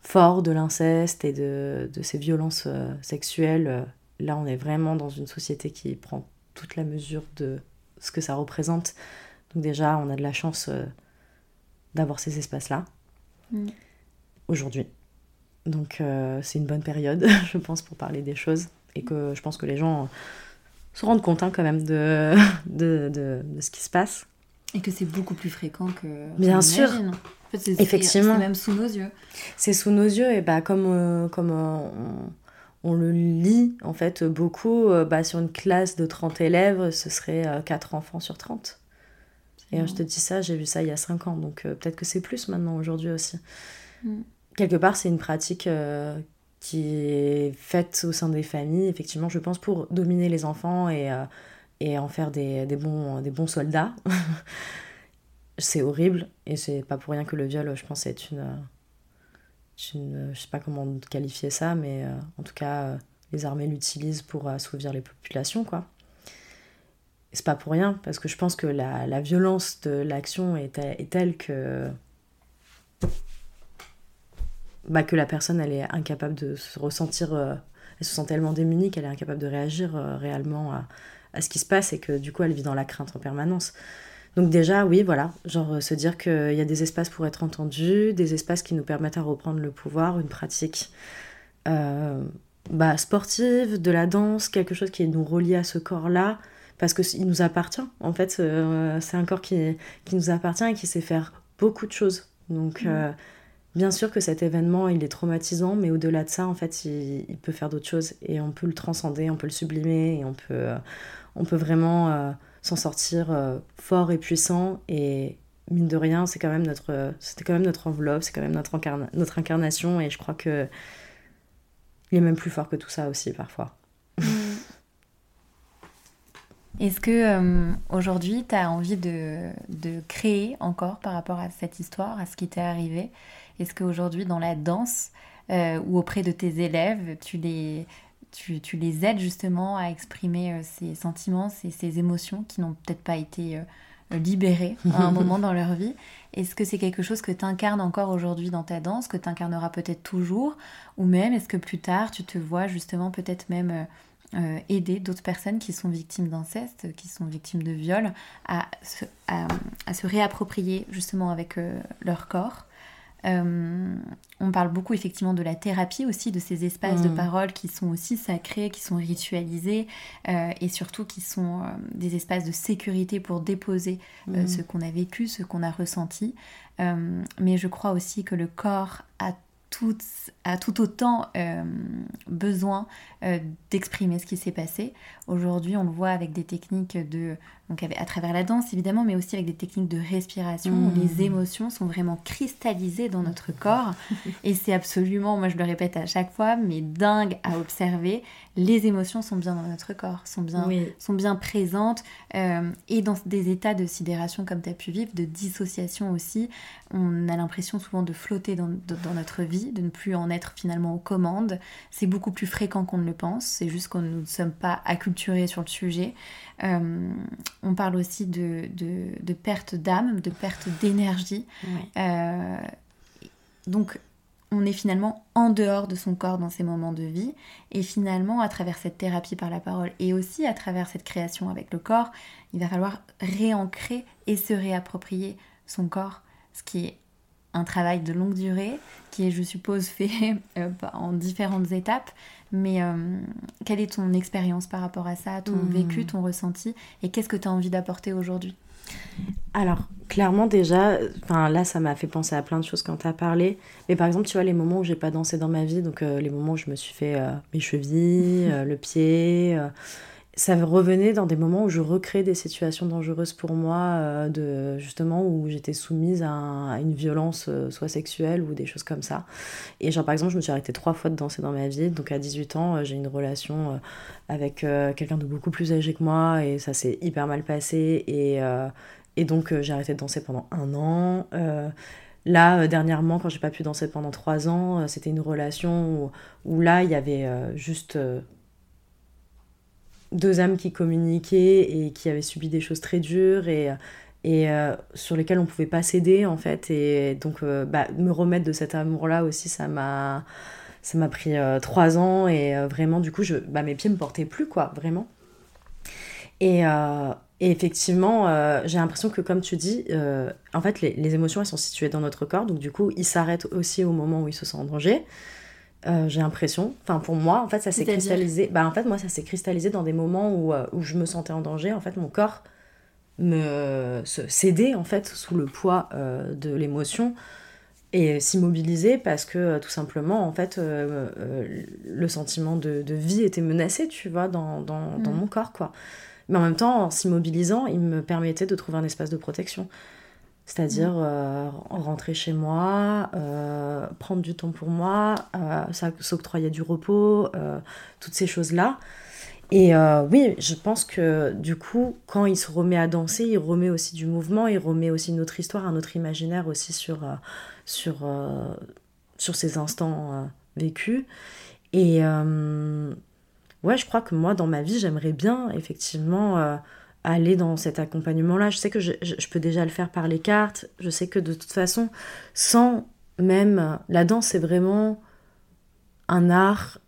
fort de l'inceste et de, de, ces violences sexuelles. Là, on est vraiment dans une société qui prend toute la mesure de ce que ça représente. Donc déjà, on a de la chance d'avoir ces espaces-là mm. aujourd'hui. Donc c'est une bonne période, *laughs* je pense, pour parler des choses. Et que je pense que les gens se rendent compte hein, quand même de, *laughs* de, de, de, ce qui se passe. Et que c'est beaucoup plus fréquent que. Bien sûr. En fait, Effectivement. C'est même sous nos yeux. C'est sous nos yeux, et bah, comme, euh, comme euh, on, on, le lit, en fait, beaucoup, euh, bah, sur une classe de 30 élèves, ce serait 4 enfants sur 30. Et je te dis ça, j'ai vu ça il y a 5 ans, donc peut-être que c'est plus maintenant aujourd'hui aussi. Mm. Quelque part, c'est une pratique qui est faite au sein des familles, effectivement, je pense, pour dominer les enfants et, et en faire des, des, bons, des bons soldats. *laughs* c'est horrible, et c'est pas pour rien que le viol, je pense, est une, une. Je sais pas comment qualifier ça, mais euh, en tout cas, euh, les armées l'utilisent pour assouvir les populations, quoi. C'est pas pour rien, parce que je pense que la, la violence de l'action est, telle que bah, que la personne elle est incapable de se ressentir, euh, elle se sent tellement démunie qu'elle est incapable de réagir euh, réellement à, à, ce qui se passe et que du coup elle vit dans la crainte en permanence. Donc déjà, oui, voilà, genre euh, se dire qu'il y a des espaces pour être entendu, des espaces qui nous permettent à reprendre le pouvoir, une pratique bah, sportive, de la danse, quelque chose qui nous relie à ce corps-là, parce qu'il nous appartient. En fait, c'est un corps qui, qui, nous appartient et qui sait faire beaucoup de choses. Donc, mmh. Bien sûr que cet événement, il est traumatisant, mais au-delà de ça, en fait, il, peut faire d'autres choses et on peut le transcender, on peut le sublimer et on peut, euh, on peut vraiment euh, s'en sortir euh, fort et puissant. Et mine de rien, c'est quand même notre, c'était quand même notre enveloppe, c'est quand même notre, incarnation et je crois que il est même plus fort que tout ça aussi parfois. *laughs* Est-ce que aujourd'hui, tu as envie de, de, créer encore par rapport à cette histoire, à ce qui t'est arrivé? Est-ce qu'aujourd'hui, dans la danse euh, ou auprès de tes élèves, tu les, tu, tu les aides justement à exprimer euh, ces sentiments, ces, ces émotions qui n'ont peut-être pas été euh, libérées à un *laughs* moment dans leur vie? Est-ce que c'est quelque chose que tu incarnes encore aujourd'hui dans ta danse, que tu incarneras peut-être toujours? Ou même, est-ce que plus tard, tu te vois justement peut-être même... aider d'autres personnes qui sont victimes d'inceste, qui sont victimes de viol, à se, à, à se réapproprier justement avec leur corps? Euh, on parle beaucoup effectivement de la thérapie aussi, de ces espaces de mm. parole qui sont aussi sacrés, qui sont ritualisés euh, et surtout qui sont euh, des espaces de sécurité pour déposer mm. ce qu'on a vécu, ce qu'on a ressenti. mais je crois aussi que le corps a tout, a tout autant besoin d'exprimer ce qui s'est passé. Aujourd'hui, on le voit avec des techniques de donc à travers la danse évidemment, mais aussi avec des techniques de respiration où les mmh. émotions sont vraiment cristallisées dans notre corps. *laughs* et c'est absolument, moi je le répète à chaque fois, mais dingue à observer. Les émotions sont bien dans notre corps, sont bien, sont bien présentes euh, et dans des états de sidération comme tu as pu vivre, de dissociation aussi. On a l'impression souvent de flotter dans, dans, notre vie, de ne plus en être finalement aux commandes. C'est beaucoup plus fréquent qu'on ne le pense, c'est juste qu'on ne sommes pas acculturés sur le sujet. Euh, on parle aussi de, de, perte d'âme, de perte d'énergie. Euh, donc, on est finalement en dehors de son corps dans ces moments de vie. Et finalement, à travers cette thérapie par la parole et aussi à travers cette création avec le corps, il va falloir réancrer et se réapproprier son corps, ce qui est un travail de longue durée, qui est, je suppose, *laughs* fait euh, en différentes étapes. Mais euh, quelle est ton expérience par rapport à ça, ton hmm. vécu, ton ressenti, et qu'est-ce que tu as envie d'apporter aujourd'hui? Alors, clairement déjà, là ça m'a fait penser à plein de choses quand tu as parlé. Mais par exemple, tu vois les moments où j'ai pas dansé dans ma vie, donc euh, les moments où je me suis fait mes chevilles, *laughs* le pied, ça revenait dans des moments où je recréais des situations dangereuses pour moi, euh, de, justement où j'étais soumise à, une violence, euh, soit sexuelle ou des choses comme ça. Et genre par exemple, je me suis arrêtée trois fois de danser dans ma vie. Donc à 18 ans, euh, j'ai une relation avec quelqu'un de beaucoup plus âgé que moi et ça s'est hyper mal passé. Et, et donc j'ai arrêté de danser pendant un an. Là, dernièrement, quand j'ai pas pu danser pendant trois ans, c'était une relation où, où, là, il y avait juste deux âmes qui communiquaient et qui avaient subi des choses très dures et, et sur lesquels on pouvait pas céder en fait et donc bah, me remettre de cet amour là aussi ça m'a ça m'a pris trois ans et vraiment du coup je bah, mes pieds me portaient plus quoi vraiment et, et effectivement, euh, j'ai l'impression que, comme tu dis, euh, en fait, les, les, émotions, elles sont situées dans notre corps. Donc, du coup, ils s'arrêtent aussi au moment où ils se sentent en danger. Euh, j'ai l'impression. Enfin, pour moi, en fait, ça s'est cristallisé. Bah, en fait, moi, ça s'est cristallisé dans des moments où, où je me sentais en danger. En fait, mon corps me cédait, en fait, sous le poids de l'émotion et s'immobiliser parce que, tout simplement, en fait, le sentiment de, de, vie était menacé, tu vois, dans, dans, dans mm. mon corps, quoi. Mais en même temps, en s'immobilisant, il me permettait de trouver un espace de protection. C'est-à-dire mm. euh, rentrer chez moi, euh, prendre du temps pour moi, euh, s'octroyer du repos, toutes ces choses-là. Et oui, je pense que du coup, quand il se remet à danser, il remet aussi du mouvement, il remet aussi une autre histoire, un autre imaginaire aussi sur, sur, sur ces instants vécus. Et ouais, je crois que moi, dans ma vie, j'aimerais bien effectivement euh, aller dans cet accompagnement-là. Je sais que je, peux déjà le faire par les cartes. Je sais que de toute façon, sans même... La danse, c'est vraiment un art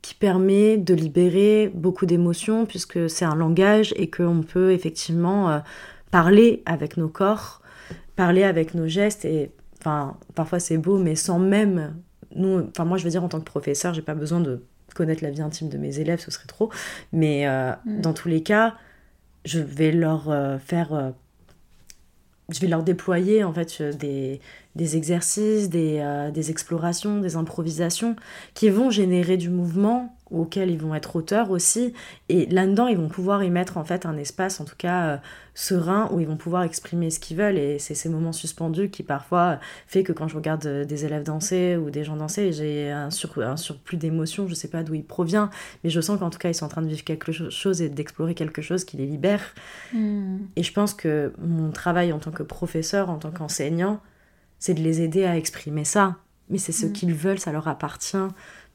qui permet de libérer beaucoup d'émotions puisque c'est un langage et qu'on peut effectivement euh, parler avec nos corps, parler avec nos gestes et enfin parfois c'est beau mais sans même nous enfin moi je veux dire en tant que professeur j'ai pas besoin de connaître la vie intime de mes élèves, ce serait trop. Mais euh, mm. dans tous les cas, je vais leur euh, faire. Euh, je vais leur déployer en fait des, des exercices, des, des, explorations, des improvisations qui vont générer du mouvement auxquels ils vont être auteurs aussi. Et là-dedans, ils vont pouvoir y mettre en fait un espace, en tout cas euh, serein, où ils vont pouvoir exprimer ce qu'ils veulent. Et c'est ces moments suspendus qui parfois fait que quand je regarde euh, des élèves danser ou des gens danser, j'ai un, sur, un surplus d'émotions. Je sais pas d'où il provient, mais je sens qu'en tout cas, ils sont en train de vivre quelque chose et d'explorer quelque chose qui les libère. Hmm. Et je pense que mon travail en tant que professeur, en tant qu'enseignant, c'est de les aider à exprimer ça. Mais c'est ce hmm. qu'ils veulent, ça leur appartient.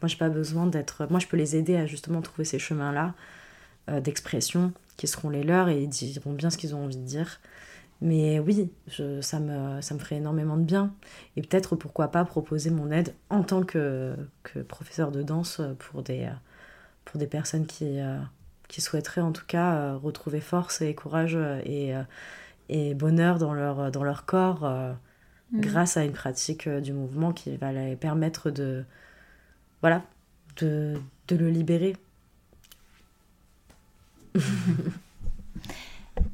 Moi, j'ai pas besoin d'être. Moi, je peux les aider à justement trouver ces chemins-là euh, d'expression qui seront les leurs et ils diront bien ce qu'ils ont envie de dire. Mais oui, je, ça, me, ça me ferait énormément de bien. Et peut-être, pourquoi pas, proposer mon aide en tant que, que professeur de danse pour des, pour des personnes qui, euh, qui souhaiteraient en tout cas euh, retrouver force et courage et, et bonheur dans leur, dans leur corps mmh. grâce à une pratique du mouvement qui va les permettre de, voilà, de, de le libérer. *laughs*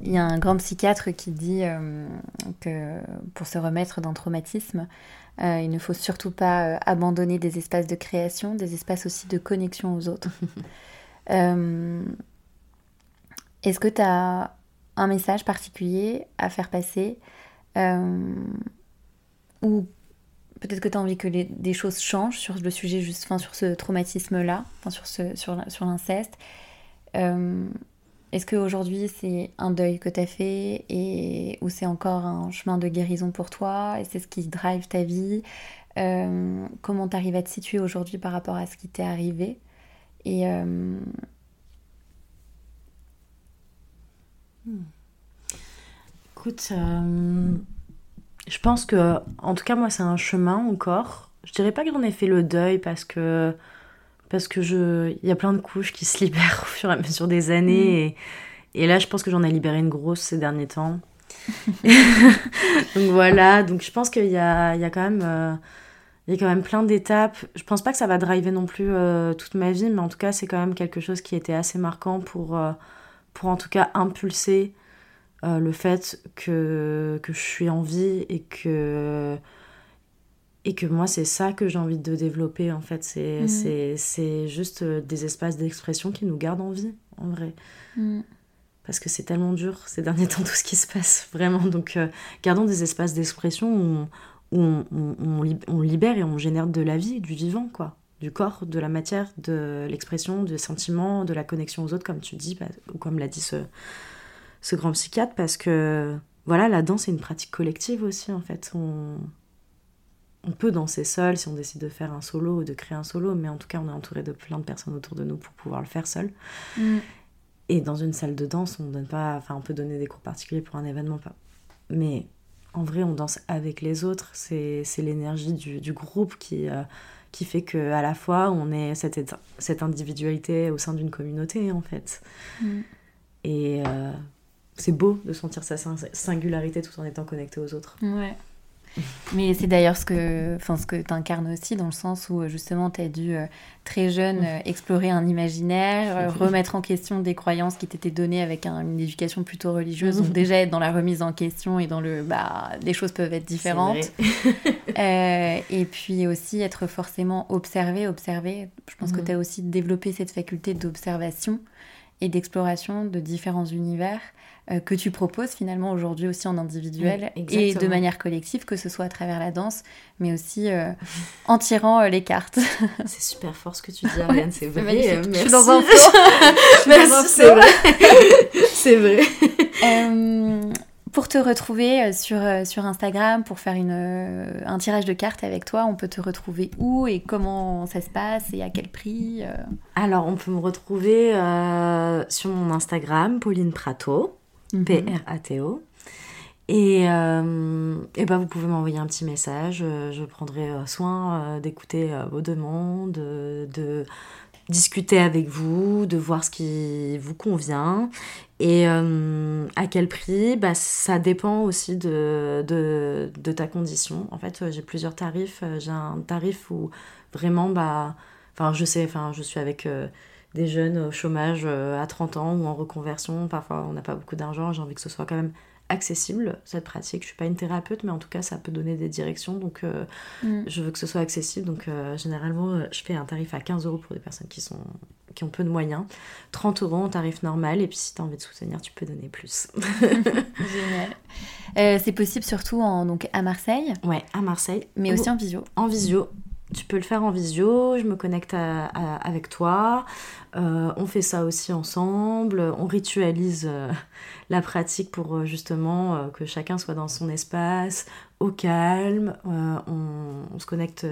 Il y a un grand psychiatre qui dit euh, que pour se remettre d'un traumatisme, euh, il ne faut surtout pas euh, abandonner des espaces de création, des espaces aussi de connexion aux autres. *laughs* Est-ce que tu as un message particulier à faire passer ou peut-être que tu as envie que des choses changent sur le sujet, juste, sur ce traumatisme-là, sur, sur, sur l'inceste. Euh, est-ce qu'aujourd'hui c'est un deuil que tu as fait et ou c'est encore un chemin de guérison pour toi et c'est ce qui drive ta vie? Euh, Comment tu arrives à te situer aujourd'hui par rapport à ce qui t'est arrivé? Et euh, hmm. écoute, je pense que, en tout cas, moi, c'est un chemin encore. Je dirais pas que j'en ai fait le deuil parce que parce que je il y a plein de couches qui se libèrent au fur et à mesure des années mm. et, là je pense que j'en ai libéré une grosse ces derniers temps *laughs* donc voilà donc je pense qu'il y a, il y a quand même euh, il y a quand même plein d'étapes je pense pas que ça va driver non plus euh, toute ma vie mais en tout cas c'est quand même quelque chose qui était assez marquant pour euh, pour en tout cas impulser euh, le fait que, que je suis en vie et que, et que moi, c'est ça que j'ai envie de développer, en fait. C'est c'est juste euh, des espaces d'expression qui nous gardent en vie, en vrai. Mhm. Parce que c'est tellement dur ces derniers *laughs* temps, tout ce qui se passe, vraiment. Donc, euh, gardons des espaces d'expression où, on, on, on, libère et on génère de la vie, du vivant, quoi du corps, de la matière, de l'expression, des sentiments, de la connexion aux autres, comme tu dis, bah, ou comme l'a dit ce, ce grand psychiatre parce que voilà, la danse est une pratique collective aussi en fait. On, on peut danser seul si on décide de faire un solo ou de créer un solo, mais en tout cas on est entouré de plein de personnes autour de nous pour pouvoir le faire seul. Mm. Et dans une salle de danse, on donne pas, enfin on peut donner des cours particuliers pour un événement, mais en vrai, on danse avec les autres. C'est l'énergie du, du, groupe qui, euh, qui fait qu'à la fois, on est cette, cette individualité au sein d'une communauté, en fait. Mm. Et euh, c'est beau de sentir sa singularité tout en étant connecté aux autres. Ouais. Mais c'est d'ailleurs ce que, enfin, ce que tu incarnes aussi, dans le sens où justement tu as dû euh, très jeune euh, explorer un imaginaire, euh, remettre en question des croyances qui t'étaient données avec une éducation plutôt religieuse. Donc déjà être dans la remise en question et dans le, bah, les choses peuvent être différentes. *laughs* et puis aussi être forcément observé, observé. Je pense que mhm. tu as aussi développé cette faculté d'observation et d'exploration de différents univers. Euh, que tu proposes finalement aujourd'hui aussi en individuel et de manière collective, que ce soit à travers la danse, mais aussi euh, *laughs* en tirant euh, les cartes. *laughs* c'est super fort ce que tu dis, Ariane, c'est vrai. Merci. Je suis dans un *laughs* Merci, c'est vrai. c'est vrai. Pour te retrouver sur, sur Instagram, pour faire une, un tirage de cartes avec toi, on peut te retrouver où et comment ça se passe et à quel prix Alors, on peut me retrouver sur mon Instagram, Pauline Prato. Mhm. P-R-A-T-O. Et, euh, et ben vous pouvez m'envoyer un petit message. Euh, je prendrai euh, soin d'écouter vos demandes, de discuter avec vous, de voir ce qui vous convient. Et à quel prix? Bah, Ça dépend aussi de, de, de ta condition. En fait, j'ai plusieurs tarifs. J'ai un tarif où vraiment, bah, enfin, je sais, enfin, je suis avec des jeunes au chômage euh, à 30 ans ou en reconversion. Parfois, on n'a pas beaucoup d'argent. J'ai envie que ce soit quand même accessible, cette pratique. Je suis pas une thérapeute, mais en tout cas, ça peut donner des directions. Donc, euh, mm. je veux que ce soit accessible. Donc, euh, généralement, je fais un tarif à 15 euros pour des personnes qui, sont, qui ont peu de moyens, 30 euros en tarif normal. Et puis, si tu as envie de soutenir, tu peux donner plus. *laughs* Génial. c'est possible surtout en, donc, à Marseille Ouais, à Marseille. Mais aussi en visio En visio tu peux le faire en visio, je me connecte avec toi, euh, on fait ça aussi ensemble, on ritualise euh, *laughs* la pratique pour euh, justement que chacun soit dans son espace, au calme, on, se connecte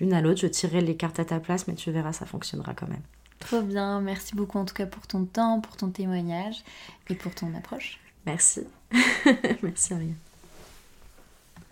l'une à l'autre, je tirerai les cartes à ta place, mais tu verras, ça fonctionnera quand même. Trop bien, merci beaucoup en tout cas pour ton temps, pour ton témoignage et pour ton approche. Merci. *laughs* merci Ariane.